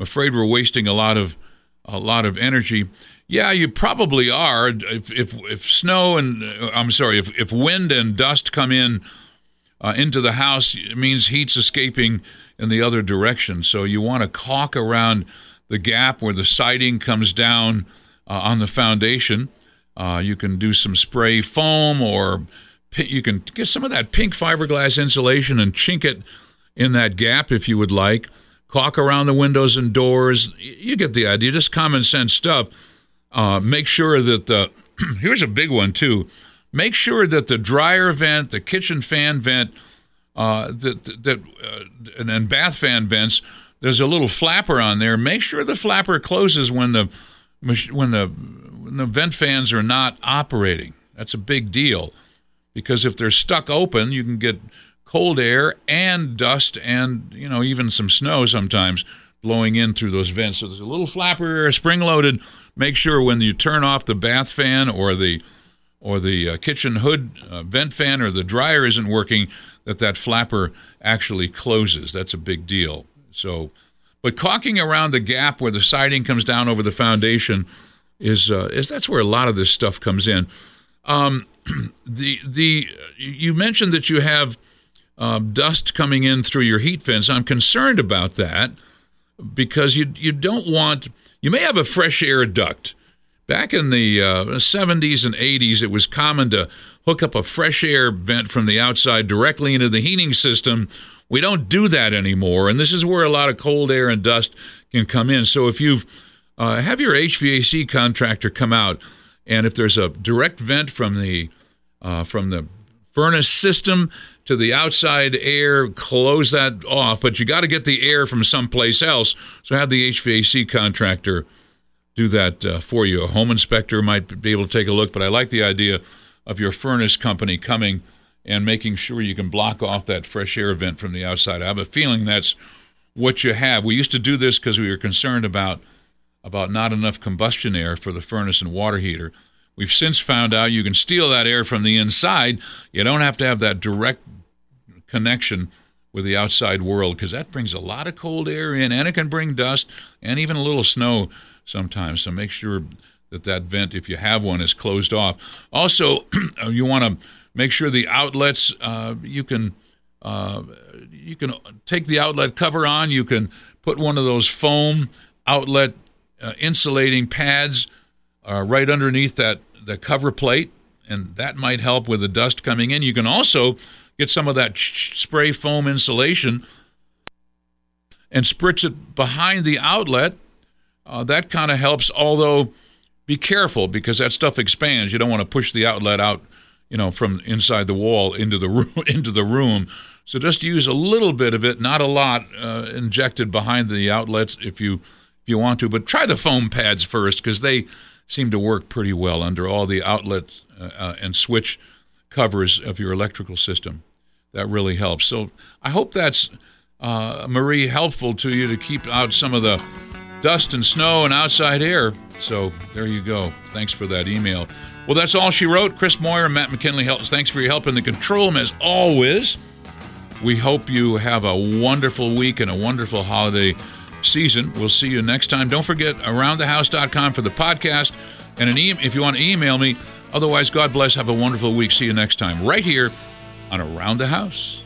Afraid we're wasting a lot of a lot of energy. Yeah, you probably are. If if, if snow and uh, I'm sorry, if if wind and dust come in uh, into the house, it means heat's escaping in the other direction. So you want to caulk around the gap where the siding comes down uh, on the foundation. Uh, you can do some spray foam or you can get some of that pink fiberglass insulation and chink it in that gap if you would like. Caulk around the windows and doors. You get the idea. Just common sense stuff. Uh, make sure that the here's a big one too. Make sure that the dryer vent, the kitchen fan vent, uh, that that uh, and, and bath fan vents there's a little flapper on there. Make sure the flapper closes when the when the when the vent fans are not operating. That's a big deal because if they're stuck open, you can get cold air and dust and you know even some snow sometimes blowing in through those vents. So there's a little flapper, spring loaded. Make sure when you turn off the bath fan or the or the uh, kitchen hood uh, vent fan or the dryer isn't working, that that flapper actually closes. That's a big deal. So, but caulking around the gap where the siding comes down over the foundation is uh, is that's where a lot of this stuff comes in. Um, the the you mentioned that you have uh, dust coming in through your heat vents. I'm concerned about that because you you don't want you may have a fresh air duct. Back in the uh, 70s and 80s, it was common to hook up a fresh air vent from the outside directly into the heating system we don't do that anymore, and this is where a lot of cold air and dust can come in. So if you've uh, have your HVAC contractor come out, and if there's a direct vent from the uh, from the furnace system to the outside air, close that off. But you got to get the air from someplace else. So have the HVAC contractor do that uh, for you. A home inspector might be able to take a look, but I like the idea of your furnace company coming and making sure you can block off that fresh air vent from the outside. I have a feeling that's what you have. We used to do this because we were concerned about about not enough combustion air for the furnace and water heater. We've since found out you can steal that air from the inside. You don't have to have that direct connection with the outside world because that brings a lot of cold air in and it can bring dust and even a little snow sometimes. So make sure that that vent, if you have one, is closed off. Also, you want to Make sure the outlets uh, you can uh, you can take the outlet cover on. You can put one of those foam outlet uh, insulating pads uh, right underneath that the cover plate, and that might help with the dust coming in. You can also get some of that spray foam insulation and spritz it behind the outlet. Uh, that kind of helps, although be careful because that stuff expands. You don't want to push the outlet out, you know, from inside the wall into the room into the room. So just use a little bit of it, not a lot, uh, injected behind the outlets if you if you want to. But try the foam pads first because they seem to work pretty well under all the outlets uh, uh, and switch covers of your electrical system. That really helps. So I hope that's uh, Marie helpful to you to keep out some of the dust and snow and outside air. So there you go. Thanks for that email. Well, that's all she wrote. Chris Moyer and Matt McKinley helps. Thanks for your help in the control room as always. We hope you have a wonderful week and a wonderful holiday season. We'll see you next time. Don't forget aroundthehouse.com for the podcast and an e- if you want to email me. Otherwise, God bless. Have a wonderful week. See you next time right here on Around the House.